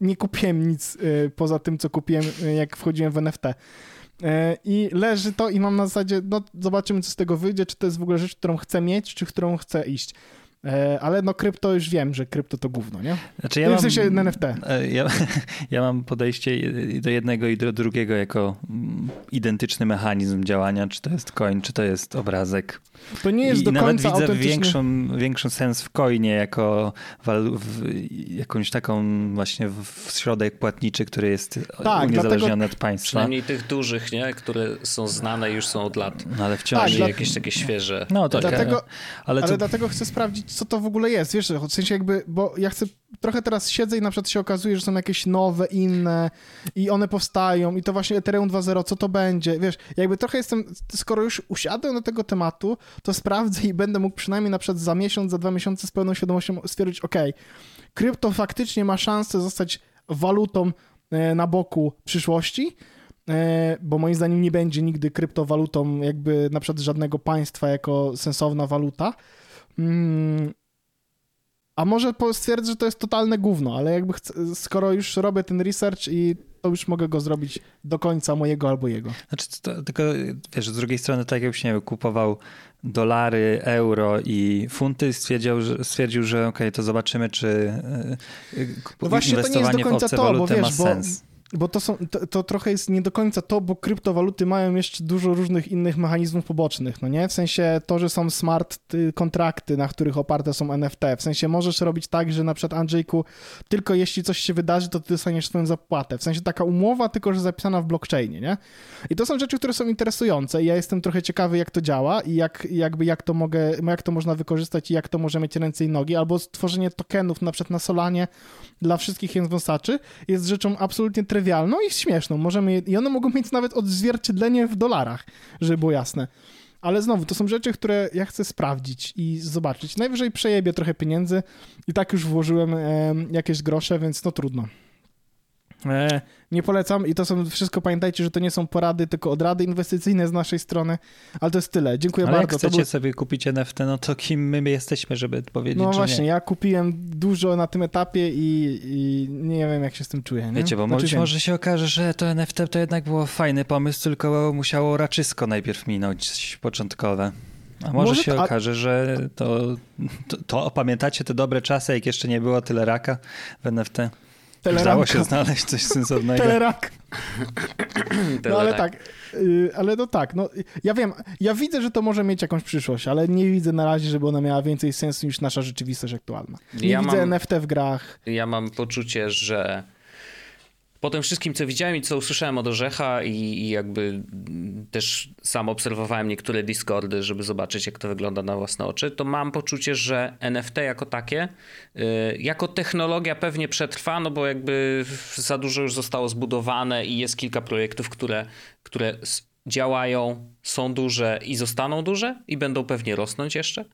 nie kupiłem nic y, poza tym, co kupiłem, y, jak wchodziłem w NFT. E, I leży to i mam na zasadzie, no zobaczymy, co z tego wyjdzie, czy to jest w ogóle rzecz, którą chcę mieć, czy którą chcę iść. E, ale no krypto już wiem, że krypto to gówno, nie? Znaczy ja w sensie mam, NFT. E, ja, ja mam podejście do jednego i do drugiego jako mm, identyczny mechanizm działania, czy to jest coin, czy to jest obrazek. To nie jest I, do i nawet końca widzę większą, większą sens w coinie jako w, jakąś taką właśnie w środek płatniczy, który jest tak, uniezależniony dlatego, od państwa. Przynajmniej tych dużych, nie? Które są znane już są od lat. No ale wciąż. Tak, jakieś takie świeże. No tak. Dlatego, ale, ale dlatego chcę sprawdzić, co to w ogóle jest, wiesz, w sensie jakby, bo ja chcę, trochę teraz siedzę i na przykład się okazuje, że są jakieś nowe, inne i one powstają i to właśnie Ethereum 2.0, co to będzie, wiesz, jakby trochę jestem, skoro już usiadłem do tego tematu, to sprawdzę i będę mógł przynajmniej na przykład za miesiąc, za dwa miesiące z pełną świadomością stwierdzić, ok, krypto faktycznie ma szansę zostać walutą e, na boku przyszłości, e, bo moim zdaniem nie będzie nigdy kryptowalutą jakby na przykład żadnego państwa jako sensowna waluta. Mm, a może stwierdzę, że to jest totalne gówno, ale jakby chcę, skoro już robię ten research i to już mogę go zrobić do końca mojego albo jego. Znaczy, to, tylko wiesz, z drugiej strony, tak jakbyś, nie wiem, kupował dolary, euro i funty, stwierdził, że, stwierdził, że okej, okay, to zobaczymy, czy yy, no właśnie, inwestowanie to nie jest do końca w obce to, bo wiesz, ma sens. bo to, są, to, to, trochę jest nie do końca to, bo kryptowaluty mają jeszcze dużo różnych innych mechanizmów pobocznych, no nie? W sensie to, że są smart y, kontrakty, na których oparte są NFT. W sensie możesz robić tak, że na przykład Andrzejku, tylko jeśli coś się wydarzy, to ty dostaniesz swoją zapłatę. W sensie taka umowa, tylko że zapisana w blockchainie, nie? I to są rzeczy, które są interesujące i ja jestem trochę ciekawy, jak to działa i jak, jakby jak to mogę, jak to można wykorzystać i jak to może mieć ręce i nogi, albo stworzenie tokenów na przykład na Solanie dla wszystkich jęzwąsaczy jest rzeczą absolutnie trywialną i śmieszną. Możemy je, I one mogą mieć nawet odzwierciedlenie w dolarach, żeby było jasne. Ale znowu, to są rzeczy, które ja chcę sprawdzić i zobaczyć. Najwyżej przejebię trochę pieniędzy i tak już włożyłem e, jakieś grosze, więc no trudno. E, nie polecam i to są wszystko, pamiętajcie, że to nie są porady, tylko odrady inwestycyjne z naszej strony, ale to jest tyle. Dziękuję ale bardzo. jak chcecie był... sobie kupić NFT, no to kim my jesteśmy, żeby powiedzieć, No właśnie, nie? ja kupiłem dużo na tym etapie i, i, nie wiem, jak się z tym czuję. Nie? Wiecie, bo znaczy, być może się okaże, że to NFT to jednak było fajny pomysł, tylko musiało raczysko najpierw minąć początkowe. A może, może się a... okaże, że to, to, to, pamiętacie te dobre czasy, jak jeszcze nie było tyle raka w NFT? Teleranka. Udało się znaleźć coś sensownego. Telerak. No ale tak, y, ale no tak, no ja wiem, ja widzę, że to może mieć jakąś przyszłość, ale nie widzę na razie, żeby ona miała więcej sensu niż nasza rzeczywistość aktualna. Nie ja widzę mam, NFT w grach. Ja mam poczucie, że po tym wszystkim, co widziałem i co usłyszałem od Orzecha i, i, jakby też sam obserwowałem niektóre Discordy, żeby zobaczyć, jak to wygląda na własne oczy, to mam poczucie, że NFT jako takie, yy, jako technologia pewnie przetrwa, no bo jakby za dużo już zostało zbudowane i jest kilka projektów, które, które działają, są duże i zostaną duże i będą pewnie rosnąć jeszcze.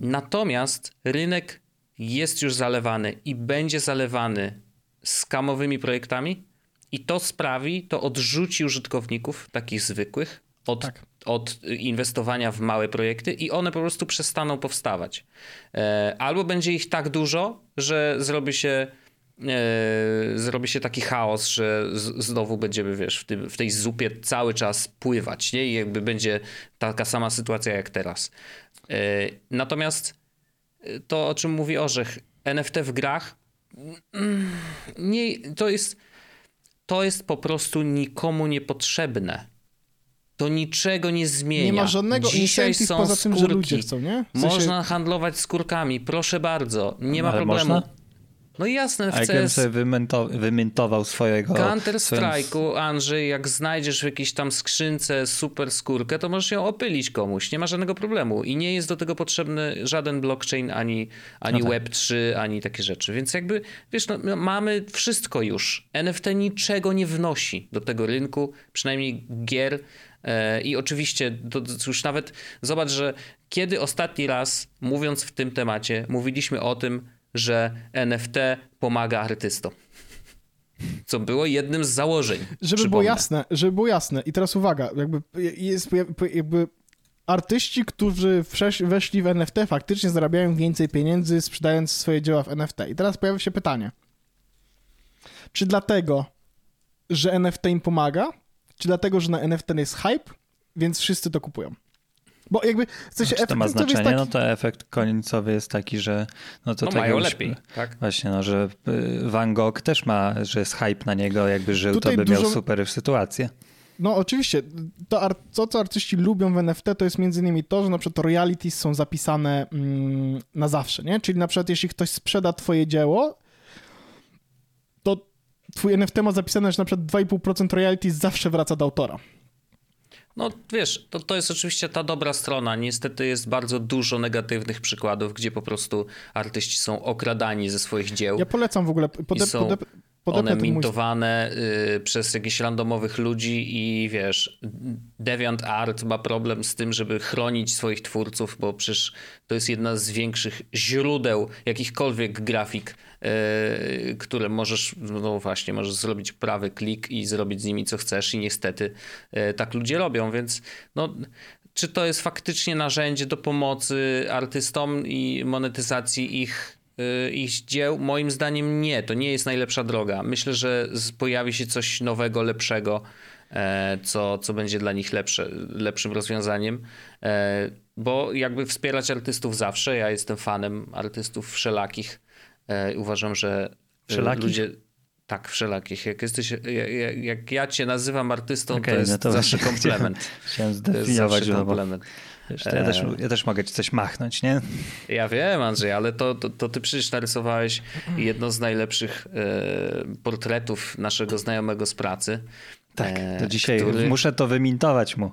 Natomiast rynek jest już zalewany i będzie zalewany skamowymi projektami i to sprawi, to odrzuci użytkowników takich zwykłych od, tak. od inwestowania w małe projekty i one po prostu przestaną powstawać. E, albo będzie ich tak dużo, że zrobi się e, zrobi się taki chaos, że znowu będziemy, wiesz, w, tym, w tej zupie cały czas pływać, nie? I jakby będzie taka sama sytuacja jak teraz. E, natomiast to, o czym mówi Orzech, NFT w grach nie, to jest, to jest po prostu nikomu niepotrzebne. To niczego nie zmienia. Nie ma żadnego Dzisiaj są poza tym, skórki. że ludzie chcą, nie? W sensie... Można handlować skórkami, proszę bardzo, nie ma Ale problemu. Można? No jasne, w A CS... sobie wymintował swojego... Counter Strike'u, Andrzej, jak znajdziesz w jakiejś tam skrzynce super skórkę, to możesz ją opylić komuś, nie ma żadnego problemu. I nie jest do tego potrzebny żaden blockchain, ani, ani no tak. Web3, ani takie rzeczy. Więc jakby, wiesz, no, no mamy wszystko już. NFT niczego nie wnosi do tego rynku, przynajmniej gier. E, I oczywiście, to, to już nawet zobacz, że kiedy ostatni raz, mówiąc w tym temacie, mówiliśmy o tym, że NFT pomaga artystom. Co było jednym z założeń. Żeby przypomnę. było jasne, żeby było jasne. I teraz uwaga, jakby jest jakby artyści, którzy weszli w NFT, faktycznie zarabiają więcej pieniędzy sprzedając swoje dzieła w NFT. I teraz pojawia się pytanie. Czy dlatego, że NFT im pomaga? Czy dlatego, że na NFT jest hype, więc wszyscy to kupują? Bo jakby w sensie Czy to ma znaczenie? Taki... No to efekt końcowy jest taki, że no to no mają lepiej, tak? Właśnie, no, że y, Van Gogh też ma, że jest hype na niego, jakby żył, Tutaj to by dużo... miał super sytuację. No oczywiście, to, to co artyści lubią w NFT to jest między innymi to, że na przykład royalties są zapisane mm, na zawsze, nie? Czyli na przykład jeśli ktoś sprzeda twoje dzieło, to twój NFT ma zapisane, że na przykład 2,5% royalties zawsze wraca do autora. No wiesz, to, to jest oczywiście ta dobra strona. Niestety jest bardzo dużo negatywnych przykładów, gdzie po prostu artyści są okradani ze swoich dzieł. Ja polecam w ogóle. Pode, są pode, one mintowane y, przez jakichś randomowych ludzi i wiesz, DeviantArt ma problem z tym, żeby chronić swoich twórców, bo przecież to jest jedna z większych źródeł jakichkolwiek grafik E, które możesz, no właśnie, możesz zrobić prawy klik i zrobić z nimi co chcesz i niestety e, tak ludzie robią, więc no czy to jest faktycznie narzędzie do pomocy artystom i monetyzacji ich, ich dzieł? Moim zdaniem nie, to nie jest najlepsza droga. Myślę, że pojawi się coś nowego, lepszego, co, co będzie dla nich lepsze, lepszym rozwiązaniem, bo jakby wspierać artystów zawsze, ja jestem fanem artystów wszelakich, E, uważam, że e, Wszelakich? ludzie Tak, wszelakich. Jak jesteś, jak, jak ja cię nazywam artystą, Okej, to jest no to zawsze komplement. Chciałem To jest zdefiniować, bo komplement. wiesz, to ja, też, E. ja też mogę ci coś machnąć, nie? Ja wiem, Andrzej, ale to, to, to ty przecież narysowałeś jedno z najlepszych e, portretów naszego znajomego z pracy. Tak, e, to dzisiaj który- muszę to wymintować mu.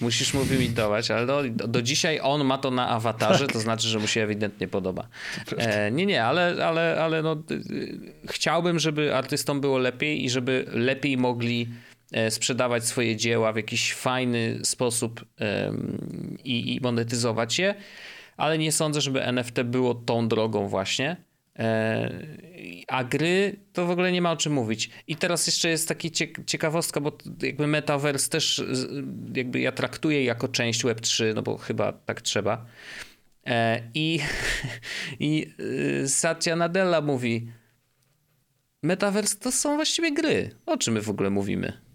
Musisz mu wymitować, ale do, do dzisiaj on ma to na awatarze, to znaczy, że mu się ewidentnie podoba. E, nie, nie, ale, ale, ale no, y, y, chciałbym, żeby artystom było lepiej i żeby lepiej mogli e, sprzedawać swoje dzieła w jakiś fajny sposób i, i monetyzować je, ale nie sądzę, żeby NFT było tą drogą właśnie. E, A gry to w ogóle nie ma o czym mówić. I teraz jeszcze jest cie- ciekawostka, bo jakby Metaverse też jakby ja traktuję jako część Web3, no bo chyba tak trzeba. E, I, i y, Satya Nadella mówi Metaverse to są właściwie gry. O czym my w ogóle mówimy?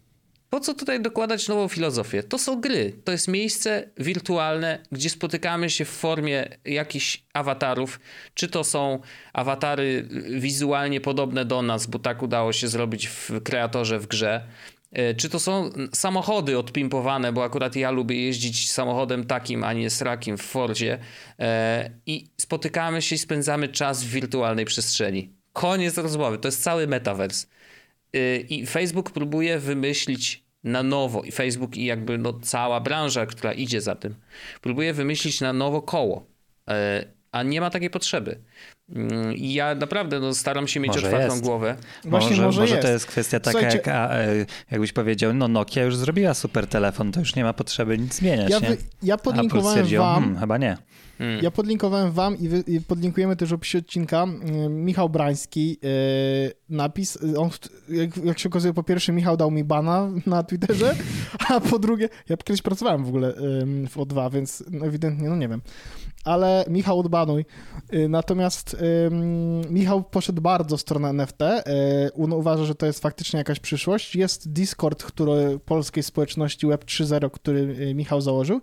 Po co tutaj dokładać nową filozofię? To są gry. To jest miejsce wirtualne, gdzie spotykamy się w formie jakichś awatarów. Czy to są awatary wizualnie podobne do nas, bo tak udało się zrobić w kreatorze w grze. E, Czy to są samochody odpimpowane, bo akurat ja lubię jeździć samochodem takim, a nie srakim w Fordzie. E, I spotykamy się i spędzamy czas w wirtualnej przestrzeni. Koniec rozmowy. To jest cały metaverse. Y, I Facebook próbuje wymyślić na nowo, i Facebook, i jakby no cała branża, która idzie za tym, próbuje wymyślić na nowo koło. E, A nie ma takiej potrzeby. Mm, I ja naprawdę no, staram się mieć Może otwartą jest. głowę. Właśnie może, może, jest. to jest kwestia taka, Słuchajcie- jak, a, e, jakbyś powiedział, no Nokia już zrobiła super telefon, to już nie ma potrzeby nic zmieniać, Ja, nie? ja podlinkowałem stwierdził, wam, hmm, chyba nie. Mm. ja podlinkowałem wam i, wy, i podlinkujemy też w opisie odcinka y, Michał Brański y, napis, y, on, jak, jak się okazuje, po pierwsze Michał dał mi bana na Twitterze, a po drugie, ja kiedyś pracowałem w ogóle ym, w O2, więc ewidentnie, no nie wiem, ale Michał odbanuj. Y, Natomiast ym, Michał poszedł bardzo w stronę NFT. y, On uważa, że to jest faktycznie jakaś przyszłość. Jest Discord, który polskiej społeczności Web 3.0, który y, Michał założył.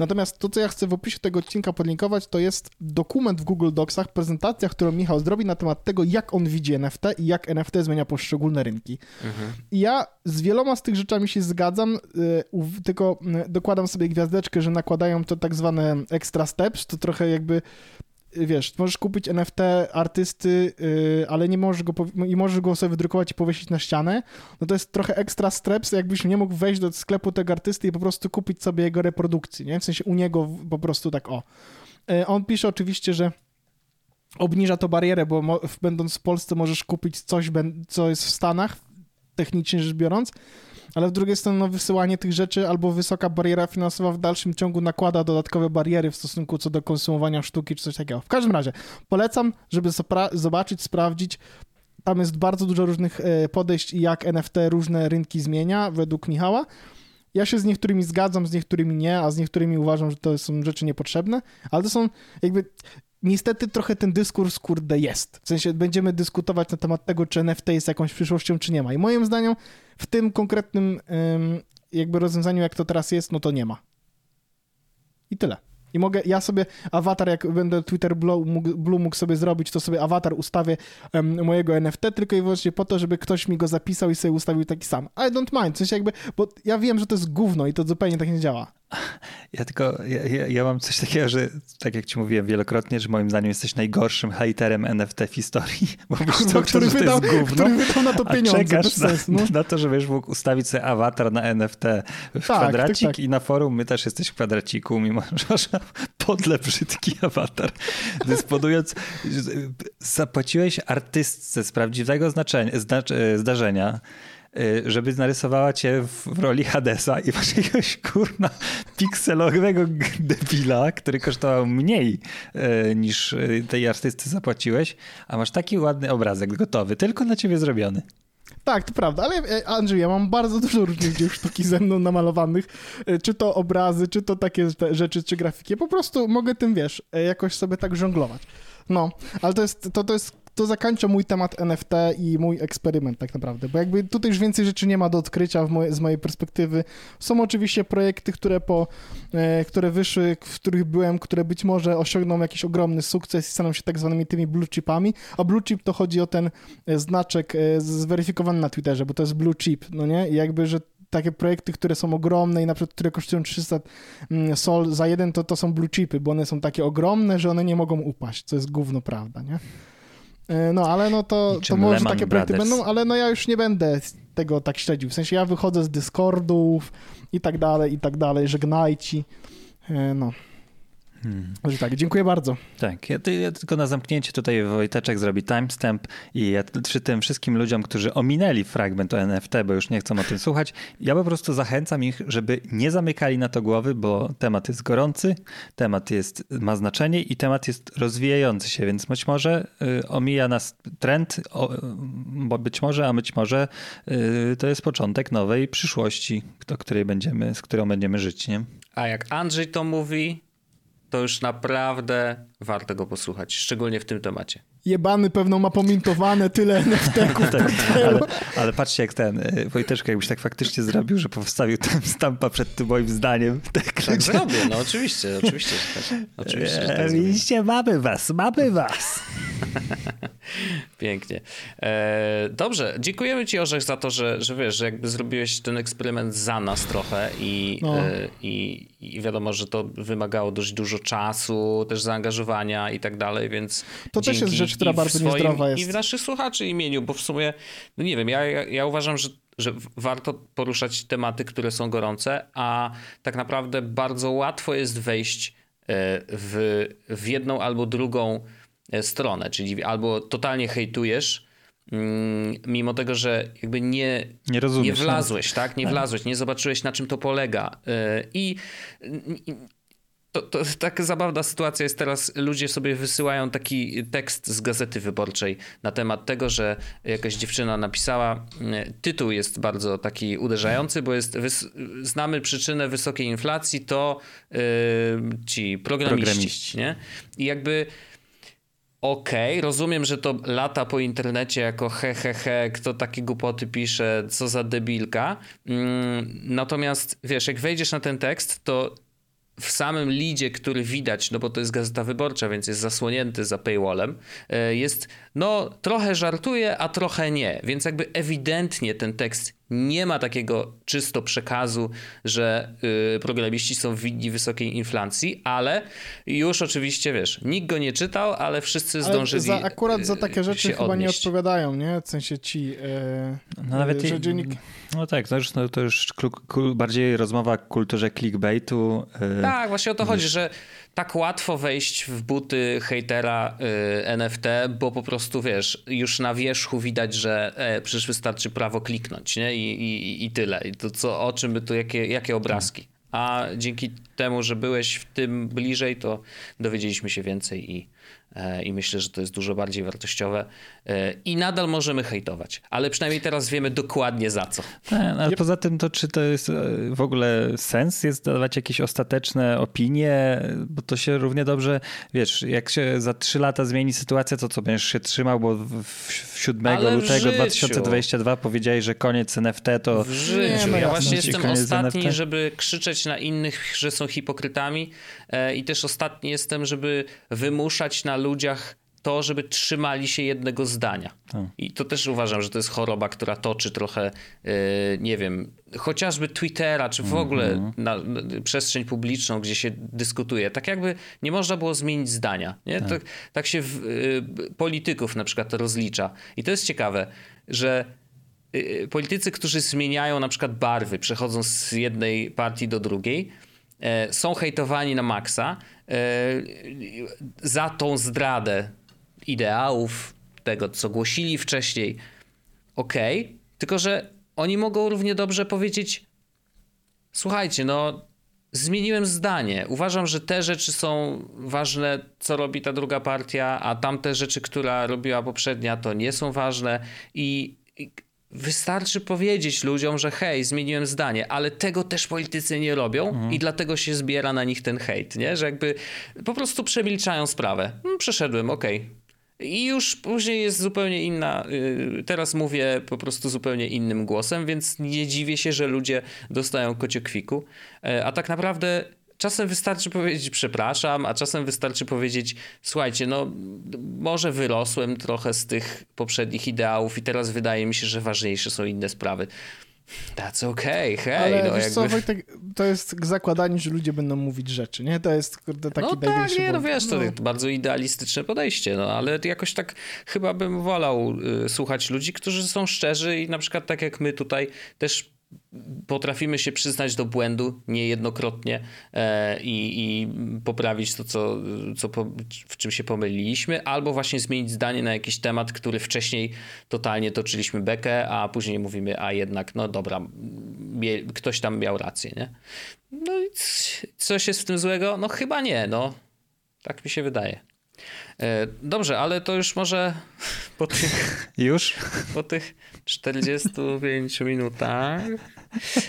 Natomiast to, co ja chcę w opisie tego odcinka podlinkować, to jest dokument w Google Docsach, prezentacja, którą Michał zrobi na temat tego, jak on widzi NFT i jak NFT zmienia poszczególne rynki. Mhm. I ja z wieloma z tych rzeczami się zgadzam, y, tylko y, dokładam sobie gwiazdeczkę, że nakładają to tak zwane extra steps, to trochę jakby wiesz, możesz kupić NFT artysty, y, ale nie możesz go, i możesz go sobie wydrukować i powiesić na ścianę, no to jest trochę extra steps, jakbyś nie mógł wejść do sklepu tego artysty i po prostu kupić sobie jego reprodukcję, nie? W sensie u niego po prostu tak o. Y, On pisze oczywiście, że obniża to barierę, bo będąc w Polsce możesz kupić coś, co jest w Stanach, technicznie rzecz biorąc, ale z drugiej strony no, wysyłanie tych rzeczy albo wysoka bariera finansowa w dalszym ciągu nakłada dodatkowe bariery w stosunku co do konsumowania sztuki czy coś takiego. W każdym razie polecam, żeby zobaczyć, sprawdzić. Tam jest bardzo dużo różnych e, podejść i jak NFT różne rynki zmienia według Michała. Ja się z niektórymi zgadzam, z niektórymi nie, a z niektórymi uważam, że to są rzeczy niepotrzebne, ale to są jakby niestety trochę ten dyskurs, kurde, jest. W sensie będziemy dyskutować na temat tego, czy NFT jest jakąś przyszłością, czy nie ma. I moim zdaniem w tym konkretnym ym, jakby rozwiązaniu, jak to teraz jest, no to nie ma. I tyle. I mogę, ja sobie awatar, jak będę Twitter Blue mógł, mógł sobie zrobić, to sobie awatar ustawię em, mojego NFT tylko i wyłącznie po to, żeby ktoś mi go zapisał i sobie ustawił taki sam. I don't mind, w sensie jakby, bo ja wiem, że to jest gówno i to zupełnie tak nie działa. Ja tylko, ja, ja, mam coś takiego, że tak jak ci mówiłem wielokrotnie, że moim zdaniem jesteś najgorszym hejterem NFT w historii, bo cały czas, który że to wydał, jest gówno, który wydał na to pieniądze, czekasz na, sensu. No. na to, żebyś mógł ustawić sobie awatar na NFT w tak, kwadracik tak. i na forum my też jesteś w kwadraciku, mimo że masz podle brzydki awatar. Dysponując, zapłaciłeś artystce z prawdziwego znaczenia, znacz, zdarzenia, żeby narysowała cię w, roli Hadesa i masz jakiegoś kurna pikselowego debila, który kosztował mniej y, niż y, tej artysty zapłaciłeś, a masz taki ładny obrazek gotowy, tylko dla ciebie zrobiony. Tak, to prawda, ale e, Andrzej, ja mam bardzo dużo różnych dzieł sztuki ze mną namalowanych, e, czy to obrazy, czy to takie rzeczy, czy grafiki. Po prostu mogę tym, wiesz, e, jakoś sobie tak żonglować. No, ale to jest, to, to jest, to zakończę mój temat NFT i mój eksperyment tak naprawdę, bo jakby tutaj już więcej rzeczy nie ma do odkrycia moje, z mojej perspektywy. Są oczywiście projekty, które po, e, które wyszły, w których byłem, które być może osiągną jakiś ogromny sukces i staną się tak zwanymi tymi blue chipami, a blue chip to chodzi o ten e, znaczek e, zweryfikowany na Twitterze, bo to jest blue chip, no nie? I jakby, że takie projekty, które są ogromne i na przykład, które kosztują 300 mm, sol za jeden, to, to są blue chipy, bo one są takie ogromne, że one nie mogą upaść, co jest gówno prawda, nie? E, no, ale no to, to może Lehman takie projekty Brothers. będą, ale no ja już nie będę tego tak śledził. W sensie ja wychodzę z Discordów i tak dalej, i tak dalej, żegnajci. E, No, Hmm. tak, dziękuję bardzo. Tak, ja, ty- ja tylko na zamknięcie tutaj Wojteczek zrobi timestamp i ja przy tym wszystkim ludziom, którzy ominęli fragment o NFT, bo już nie chcą o tym słuchać, ja po prostu zachęcam ich, żeby nie zamykali na to głowy, bo temat jest gorący, temat jest, ma znaczenie i temat jest rozwijający się, więc być może y, omija nas trend, o, bo być może, a być może y, to jest początek nowej przyszłości, do której będziemy, z którą będziemy żyć, nie? A jak Andrzej to mówi, to już naprawdę warto go posłuchać, szczególnie w tym temacie. Jebany pewno ma pomintowane tyle NFT-ków. Tak, ale, ale patrzcie jak ten, y, Wojteczko, jakbyś tak faktycznie zrobił, że powstawił tam stampa przed tym moim zdaniem. Tak, Tak zrobię, no oczywiście, oczywiście. Tak, oczywiście, że tak E. Widzicie, mamy was, mamy was. Pięknie. E, dobrze, dziękujemy ci Orzech za to, że, że wiesz, że jakby zrobiłeś ten eksperyment za nas trochę i, No. e, i, i wiadomo, że to wymagało dość dużo czasu, też zaangażowania i tak dalej, więc To też dzięki jest rzecz, która i w bardzo swoim, niezdrowa jest. I w naszych słuchaczy imieniu, bo w sumie, no nie wiem, ja, ja, ja uważam, że że warto poruszać tematy, które są gorące, a tak naprawdę bardzo łatwo jest wejść e, w, w jedną albo drugą e, stronę, czyli albo totalnie hejtujesz, mm, mimo tego, że jakby nie, Nie rozumiesz, nie no. wlazłeś, tak? Nie wlazłeś, nie zobaczyłeś na czym to polega. E, I i- to, to taka zabawna sytuacja jest teraz. Ludzie sobie wysyłają taki tekst z gazety wyborczej na temat tego, że jakaś dziewczyna napisała. mm, Tytuł jest bardzo taki uderzający, bo jest znamy przyczynę wysokiej inflacji, to yy, ci programiści. Programiści. Nie? I jakby. Okej, rozumiem, że to lata po internecie jako he, he, he, kto takie głupoty pisze, co za debilka. Mm, natomiast wiesz, jak wejdziesz na ten tekst, to w samym lidzie, który widać, no bo to jest gazeta wyborcza, więc jest zasłonięty za paywallem, e, jest, no trochę żartuje, a trochę nie. Więc jakby ewidentnie ten tekst nie ma takiego czysto przekazu, że y, programiści są winni wysokiej inflacji, ale już oczywiście, wiesz, nikt go nie czytał, ale wszyscy Ale zdążyli za, akurat za y, takie rzeczy się chyba nie odnieść. odpowiadają, nie? W sensie ci, e, No nawet że i- dziennik... No tak, to już, no, to już bardziej rozmowa o kulturze clickbaitu. y, Tak, właśnie o to chodzi, że tak łatwo wejść w buty hejtera y, NFT, bo po prostu wiesz, już na wierzchu widać, że e, przecież wystarczy prawo kliknąć, nie? I, i, i tyle. I to co, o czym by tu, jakie, jakie obrazki. A dzięki temu, że byłeś w tym bliżej, to dowiedzieliśmy się więcej i, i myślę, że to jest dużo bardziej wartościowe. E, I nadal możemy hejtować, ale przynajmniej teraz wiemy dokładnie za co. Tak, no, ale poza tym to czy to jest e, w ogóle sens jest dawać jakieś ostateczne opinie, bo to się równie dobrze, wiesz, jak się za trzy lata zmieni sytuacja, to co, będziesz się trzymał, bo w, w 7 Ale w lutego życiu. 2022 powiedziałeś, że koniec NFT to... W życiu. no ja właśnie jestem ostatni, żeby krzyczeć na innych, że są hipokrytami e, i też ostatni jestem, żeby wymuszać na ludziach to, żeby trzymali się jednego zdania. Tak. I to też uważam, że to jest choroba, która toczy trochę, e, nie wiem, chociażby Twittera, czy w ogóle na, na przestrzeń publiczną, gdzie się dyskutuje. Tak jakby nie można było zmienić zdania. Nie? Tak. Tak, się w, e, polityków na przykład rozlicza. I to jest ciekawe, że y, politycy, którzy zmieniają na przykład barwy, przechodzą z jednej partii do drugiej, e, są hejtowani na maksa za tą zdradę ideałów, tego co głosili wcześniej. Okej, tylko że oni mogą równie dobrze powiedzieć: Słuchajcie, no zmieniłem zdanie. Uważam, że te rzeczy są ważne, co robi ta druga partia, a tamte rzeczy, która robiła poprzednia, to nie są ważne i, i wystarczy powiedzieć ludziom, że hej, zmieniłem zdanie, ale tego też politycy nie robią i dlatego się zbiera na nich ten hejt, nie? Że jakby po prostu przemilczają sprawę. Hmm, przeszedłem, okej. I już później jest zupełnie inna. y, Teraz mówię po prostu zupełnie innym głosem, więc nie dziwię się, że ludzie dostają kociokwiku. E, A tak naprawdę czasem wystarczy powiedzieć przepraszam, a czasem wystarczy powiedzieć słuchajcie, no może wyrosłem trochę z tych poprzednich ideałów i teraz wydaje mi się, że ważniejsze są inne sprawy. That's okay, hej, Ale no wiesz jakby... co, Wojtek, to jest zakładanie, że ludzie będą mówić rzeczy, nie? To jest kurde, taki no tak, nie, no wiesz, to jest bardzo idealistyczne podejście, no ale jakoś tak chyba bym wolał y, słuchać ludzi, którzy są szczerzy i na przykład tak jak my tutaj też potrafimy się przyznać do błędu niejednokrotnie e, i, i poprawić to, co, co po, w czym się pomyliliśmy, albo właśnie zmienić zdanie na jakiś temat, który wcześniej totalnie toczyliśmy bekę, a później mówimy, a jednak, no dobra, ktoś tam miał rację, nie? No i coś jest w tym złego? No chyba nie, no. Tak mi się wydaje. E, Dobrze, ale to już może po tych, Już? po tych 45 minutach.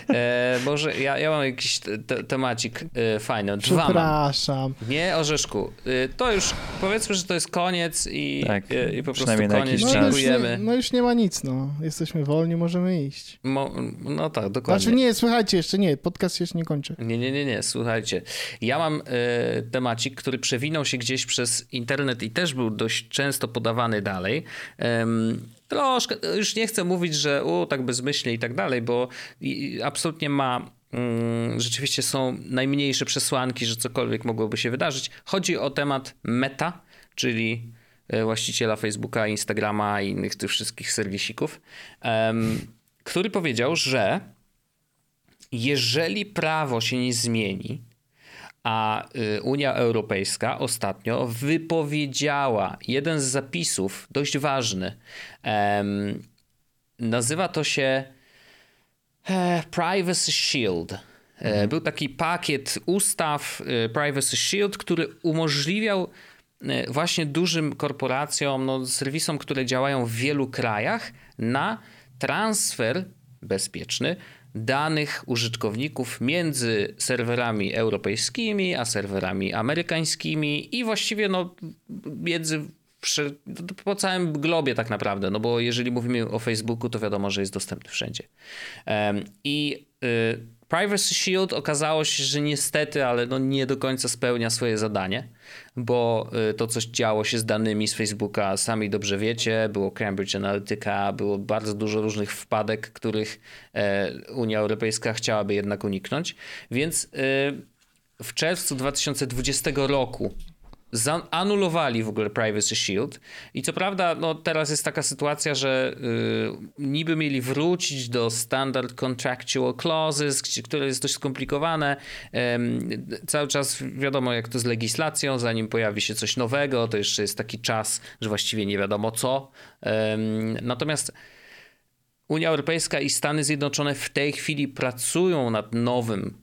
E, może ja, ja mam jakiś te, te, temacik e, fajny. Dwa mam. Przepraszam. Nie, Orzeszku. E, to już powiedzmy, że to jest koniec i, Tak, e, i po prostu koniec. No czas. już, nie, Dziękujemy. no już nie ma nic, no. Jesteśmy wolni, możemy iść. Mo, no tak, dokładnie. Znaczy nie, słuchajcie, jeszcze nie, podcast się jeszcze nie kończy. Nie, nie, nie, nie, słuchajcie. Ja mam e, temacik, który przewinął się gdzieś przez internet i też był dość często podawany dalej. Troszkę, już nie chcę mówić, że u, tak bezmyślnie i tak dalej, bo absolutnie ma. mm, Rzeczywiście są najmniejsze przesłanki, że cokolwiek mogłoby się wydarzyć. Chodzi o temat Meta, czyli e, właściciela Facebooka, Instagrama i innych tych wszystkich serwisików, który powiedział, że jeżeli prawo się nie zmieni, a y, Unia Europejska ostatnio wypowiedziała jeden z zapisów, dość ważny. Em, nazywa to się e, Privacy Shield. E, Był taki pakiet ustaw e, Privacy Shield, który umożliwiał e, właśnie dużym korporacjom, no, serwisom, które działają w wielu krajach, na transfer bezpieczny danych użytkowników między serwerami europejskimi a serwerami amerykańskimi i właściwie no, między po całym globie tak naprawdę, no bo jeżeli mówimy o Facebooku, to wiadomo, że jest dostępny wszędzie. I y, Privacy Shield okazało się, że niestety, ale no nie do końca spełnia swoje zadanie, bo y, to, co działo się z danymi z Facebooka, sami dobrze wiecie, było Cambridge Analytica, było bardzo dużo różnych wpadek, których e, Unia Europejska chciałaby jednak uniknąć, więc y, w czerwcu 2020 roku zanulowali w ogóle Privacy Shield i co prawda no, teraz jest taka sytuacja, że y, niby mieli wrócić do Standard Contractual Clauses, które jest dość skomplikowane. Em, cały czas wiadomo jak to z legislacją, zanim pojawi się coś nowego, to jeszcze jest taki czas, że właściwie nie wiadomo co. Em, natomiast Unia Europejska i Stany Zjednoczone w tej chwili pracują nad nowym,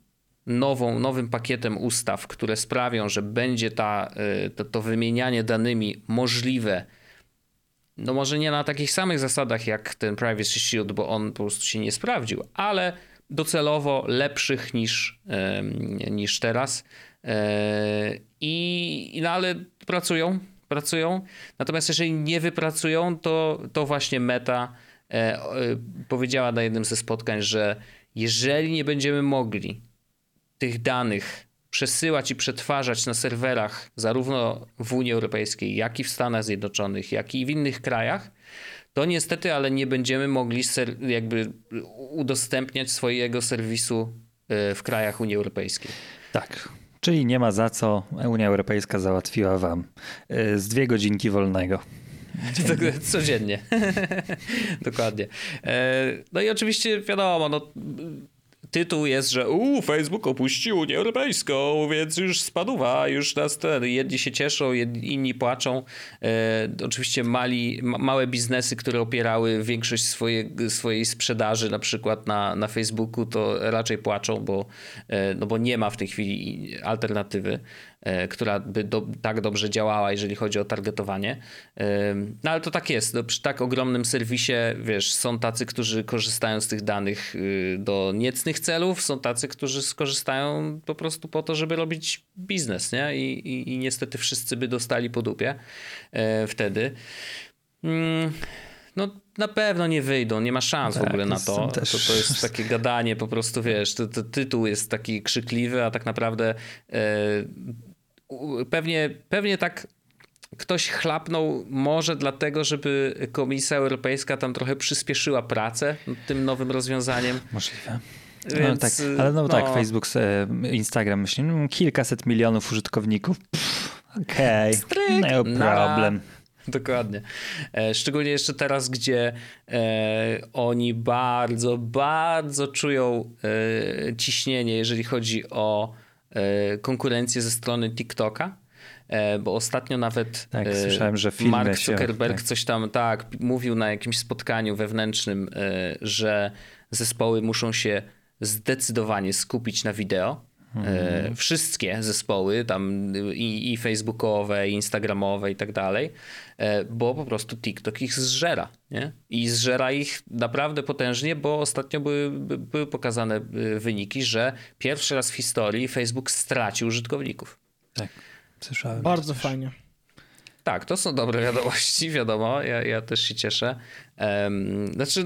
nową, nowym pakietem ustaw, które sprawią, że będzie ta, y, to, to wymienianie danymi możliwe. No może nie na takich samych zasadach jak ten Privacy Shield, bo on po prostu się nie sprawdził, ale docelowo lepszych niż, niż teraz. E, I, no ale pracują, pracują. Natomiast jeżeli nie wypracują, to, to właśnie Meta e, powiedziała na jednym ze spotkań, że jeżeli nie będziemy mogli tych danych przesyłać i przetwarzać na serwerach zarówno w Unii Europejskiej, jak i w Stanach Zjednoczonych, jak i w innych krajach, to niestety, ale nie będziemy mogli ser- jakby udostępniać swojego serwisu e, w krajach Unii Europejskiej. Tak. Czyli nie ma za co. Unia Europejska załatwiła wam y, z dwie godzinki wolnego. Codziennie. Dokładnie. E, No i oczywiście wiadomo, no, tytuł jest, że u, Facebook opuścił Unię Europejską, więc już spaduwa, już nas ten, jedni się cieszą, jedni, inni płaczą. E, oczywiście mali, ma, małe biznesy, które opierały większość swoje, swojej sprzedaży na przykład na, na Facebooku, to raczej płaczą, bo, e, no bo nie ma w tej chwili alternatywy, e, która by do, tak dobrze działała, jeżeli chodzi o targetowanie. E, No ale to tak jest. No, przy tak ogromnym serwisie, wiesz, są tacy, którzy korzystają z tych danych y, do niecnych dobrych celów, są tacy, którzy skorzystają po prostu po to, żeby robić biznes, nie? I, i, i niestety wszyscy by dostali po dupie e, wtedy. Mm, no na pewno nie wyjdą, nie ma szans tak, w ogóle na to. Też... to. To jest takie gadanie, po prostu wiesz, to, to tytuł jest taki krzykliwy, a tak naprawdę e, pewnie, pewnie tak ktoś chlapnął może dlatego, żeby Komisja Europejska tam trochę przyspieszyła pracę tym nowym rozwiązaniem. Możliwe. Więc, no, tak, ale no, no, tak, Facebook, Instagram, myślę, no, kilkaset milionów użytkowników. Okej, okay, no problem. Dokładnie. E, szczególnie jeszcze teraz, gdzie e, oni bardzo, bardzo czują e, ciśnienie, jeżeli chodzi o e, konkurencję ze strony TikToka E, bo ostatnio nawet tak, e, słyszałem, że Mark Zuckerberg tak. coś tam tak mówił na jakimś spotkaniu wewnętrznym, że zespoły muszą się zdecydowanie skupić na wideo. Mhm. Wszystkie zespoły, tam i, i facebookowe, i instagramowe i tak dalej, bo po prostu TikTok ich zżera. Nie? I zżera ich naprawdę potężnie, bo ostatnio były, były pokazane wyniki, że pierwszy raz w historii Facebook stracił użytkowników. Tak. Słyszałem. Bardzo fajnie. Tak, to są dobre wiadomości, wiadomo, ja, ja też się cieszę. Um, znaczy,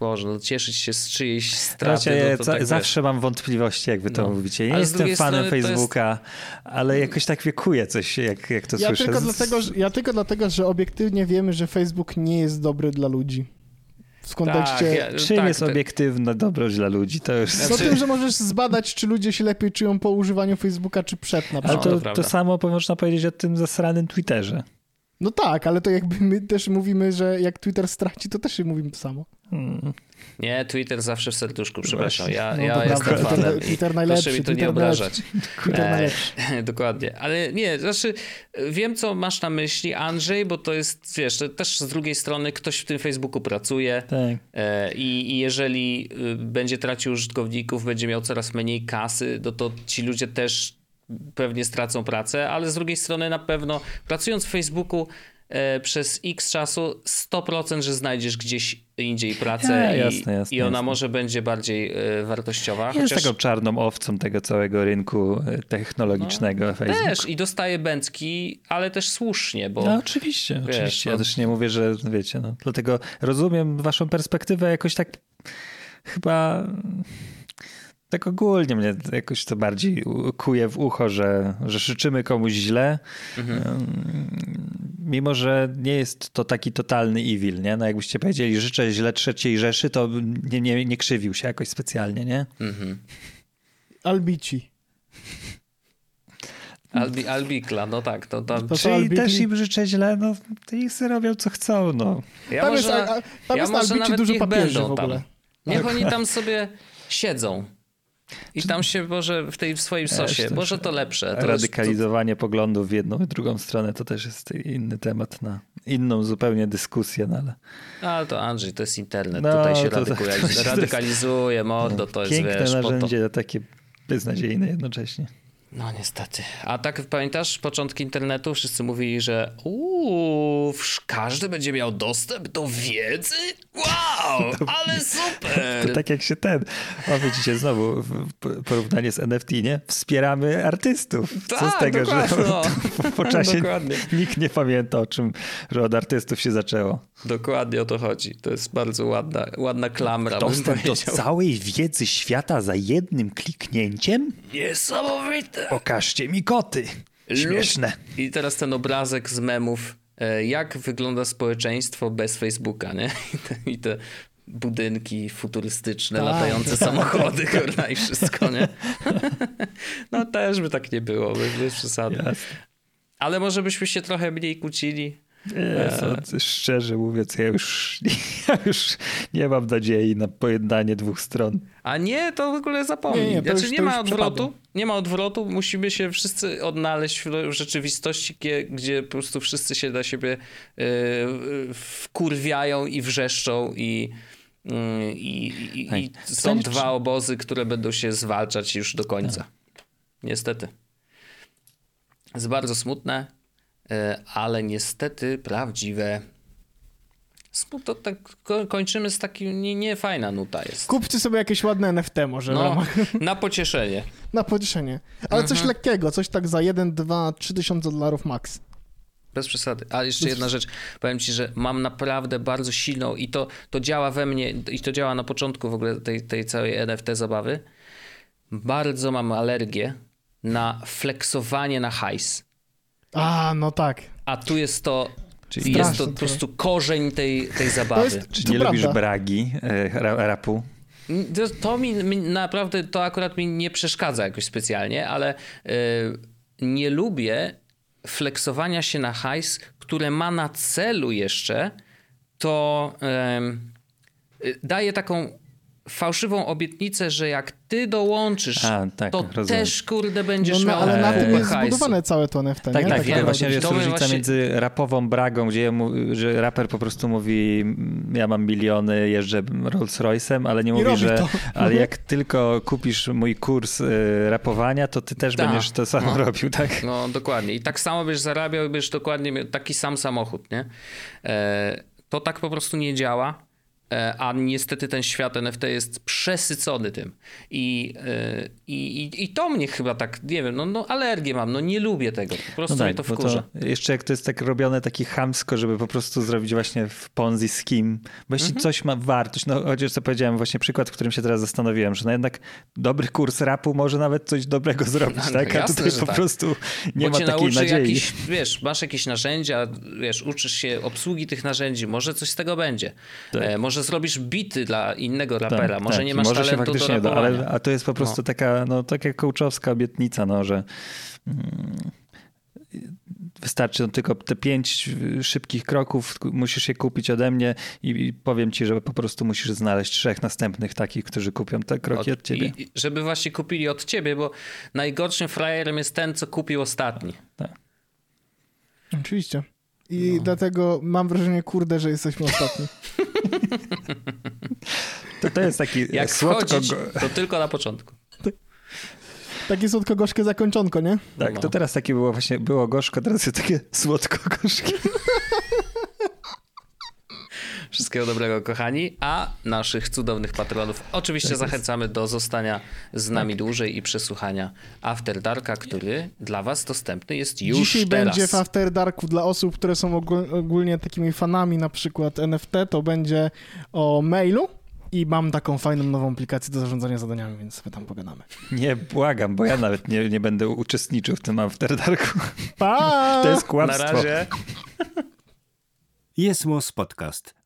Boże, no, cieszyć się z czyjejś straty. Znaczy, no, tak zawsze wiesz. mam wątpliwości, jak wy to no. mówicie. Nie jestem fanem Facebooka, jest... ale jakoś tak wiekuje coś, jak, jak to ja słyszę. Tylko dlatego, że, ja tylko dlatego, że obiektywnie wiemy, że Facebook nie jest dobry dla ludzi w kontekście... Tak, ja, czym tak, jest obiektywna dobroć dla ludzi? To już... No tym, że możesz zbadać, czy ludzie się lepiej czują po używaniu Facebooka, czy przed na przykład. Ale to, to, to samo można powiedzieć o tym zasranym Twitterze. No tak, ale to jakby my też mówimy, że jak Twitter straci, to też mówimy to samo. Hmm. Nie, Twitter zawsze w serduszku, przepraszam. Ja, no, ja jestem fanem. Twitter najlepszy. Proszę mi to nie obrażać. Twitter najlepszy. Dokładnie. Ale nie, znaczy wiem, co masz na myśli, Andrzej, bo to jest, wiesz, to też z drugiej strony ktoś w tym Facebooku pracuje tak. E, i, i jeżeli y, będzie tracił użytkowników, będzie miał coraz mniej kasy, no to ci ludzie też pewnie stracą pracę, ale z drugiej strony na pewno pracując w Facebooku e, przez x czasu 100% że znajdziesz gdzieś indziej pracę ja, i, jasne, jasne, i ona jasne. może będzie bardziej e, wartościowa. Jest chociaż... taką czarną owcą tego całego rynku e, technologicznego no, Facebook. Też i dostaje bęcki, ale też słusznie, bo... No oczywiście, wiesz, oczywiście. Ja no... też nie mówię, że wiecie, no, dlatego rozumiem waszą perspektywę jakoś tak chyba tak ogólnie mnie jakoś to bardziej kuje w ucho, że, że życzymy komuś źle, mhm. mimo że nie jest to taki totalny evil, nie? No jakbyście powiedzieli, życzę źle trzeciej Rzeszy, to nie, nie, nie krzywił się jakoś specjalnie, nie? Mhm. Albici. Albi, Albikla, no tak. To, to... to Czyli Albikli... też im życzę źle, no to ich sobie robią co chcą, no. Ja tam może, jest, a, tam ja jest może nawet dużo papieży w ogóle. Tam. Niech tak. oni tam sobie siedzą i tam się może w tej w swoim sosie, może to lepsze. To radykalizowanie jest, to... poglądów w jedną i drugą stronę to też jest inny temat na inną zupełnie dyskusję. No ale... ale to Andrzej, to jest internet, no, tutaj się to, radykalizuje, to, radykalizuje modo, to jest Piękne wiesz, narzędzie, to... takie beznadziejne jednocześnie. No niestety. A tak pamiętasz początki internetu? Wszyscy mówili, że uuu, każdy będzie miał dostęp do wiedzy? Wow, ale super! To tak jak się ten, o widzicie znowu porównanie z NFT, nie? Wspieramy artystów. Co tak, z tego, że no. po czasie nikt nie pamięta o czym, że od artystów się zaczęło. Dokładnie o to chodzi. To jest bardzo ładna, ładna klamra. Dostęp do całej wiedzy świata za jednym kliknięciem? Niesamowite! Pokażcie mi koty. Śmieszne. I teraz ten obrazek z memów, jak wygląda społeczeństwo bez Facebooka, nie? I te, i te budynki futurystyczne, tak. latające samochody, kurna i wszystko, nie? No też by tak nie było, bez przesady. Ale może byśmy się trochę mniej kłócili, nie, szczerze mówiąc, ja już, ja już nie mam nadziei na pojednanie dwóch stron. A nie, to w ogóle zapomnij. Nie, nie, znaczy, już, nie ma odwrotu. Nie ma odwrotu. Musimy się wszyscy odnaleźć w rzeczywistości, gdzie, gdzie po prostu wszyscy się na siebie yy, wkurwiają i wrzeszczą i, yy, i, i są dwa obozy, które będą się zwalczać już do końca. Tak. Niestety. Jest bardzo smutne. E, ale niestety prawdziwe. No to tak ko- kończymy z takim, nie, nie fajna nuta jest. Kupcie sobie jakieś ładne NFT może w No, ramach, na pocieszenie. na pocieszenie. Ale coś Mhm. lekkiego, coś tak za 1, 2, 3 tysiące dolarów max. Bez przesady. A jeszcze jedna rzecz. Powiem ci, że mam naprawdę bardzo silną i to, to działa we mnie i to działa na początku w ogóle tej, tej całej NFT zabawy. Bardzo mam alergię na flexowanie na hajs. A, no tak. A tu jest to, Czyli jest to po prostu korzeń tej, tej To zabawy. jest, Czy to nie prawda. lubisz bragi, e, ra, rapu? To, to mi, mi naprawdę, to akurat mi nie przeszkadza jakoś specjalnie, ale y, nie lubię flexowania się na hajs, które ma na celu jeszcze to y, daje taką fałszywą obietnicę, że jak ty dołączysz, A, tak, to rozumiem. też kurde będziesz No, no, miał ale na tym jest hajsu. zbudowane całe to NFT, Tak, nie? tak, Tak tak właśnie jest różnica właśnie- między rapową bragą, gdzie, mu, że raper po prostu mówi "Mm, ja mam miliony, jeżdżę Rolls Royce'em, ale nie mówi, robi że to. ale jak tylko kupisz mój kurs y, rapowania, to ty też będziesz to samo No. robił, tak? No dokładnie. I tak samo byś zarabiał i byś dokładnie miał taki sam samochód, nie? E, to tak po prostu nie działa. E, a niestety ten świat NFT jest przesycony tym. I, e, i, i, i to mnie chyba tak, nie wiem, no, no alergię mam, no nie lubię tego. Po prostu mnie to wkurza. jeszcze jak to jest tak robione taki chamsko, żeby po prostu zrobić właśnie w Ponzi scheme, bo jeśli Mhm. coś ma wartość, no chociaż co powiedziałem, właśnie przykład, w którym się teraz zastanowiłem, że no jednak dobry kurs rapu może nawet coś dobrego zrobić, No, tak? A jasne, tutaj po tak. prostu nie Bo ma takiej nadziei. Jakiś, wiesz, masz jakieś narzędzia, wiesz, uczysz się obsługi tych narzędzi, może coś z tego będzie. Tak. E, może zrobisz bity dla innego rapera, może tak. nie masz może się talentu do faktycznie da, rapowania. ale a to jest po prostu taka, no taka coachowska obietnica, no, że mm, wystarczy no, tylko te pięć szybkich kroków, musisz je kupić ode mnie i, i powiem ci, że po prostu musisz znaleźć trzech następnych takich, którzy kupią te kroki od, ciebie. I, żeby właśnie kupili od ciebie, bo najgorszym frajerem jest ten, co kupił ostatni. Oczywiście. I No. dlatego mam wrażenie, kurde, że jesteśmy ostatni. To, to jest taki Jak słodko... wchodzić, to tylko na początku. Takie słodko-gorzkie zakończonko, nie? Tak, No. to teraz takie było właśnie, było gorzko, teraz jest takie słodko-gorzkie. Wszystkiego dobrego, kochani. A naszych cudownych patronów oczywiście Tak zachęcamy do zostania z nami dłużej i przesłuchania After Darka, który dla was dostępny jest już Dzisiaj teraz. będzie w After Darku dla osób, które są ogól- ogólnie takimi fanami na przykład NFT, to będzie o mailu i mam taką fajną nową aplikację do zarządzania zadaniami, więc sobie tam pogadamy. Nie, błagam, bo ja nawet nie, nie będę uczestniczył w tym After Darku. Pa! To jest Na kłamstwo. razie. Jest Podcast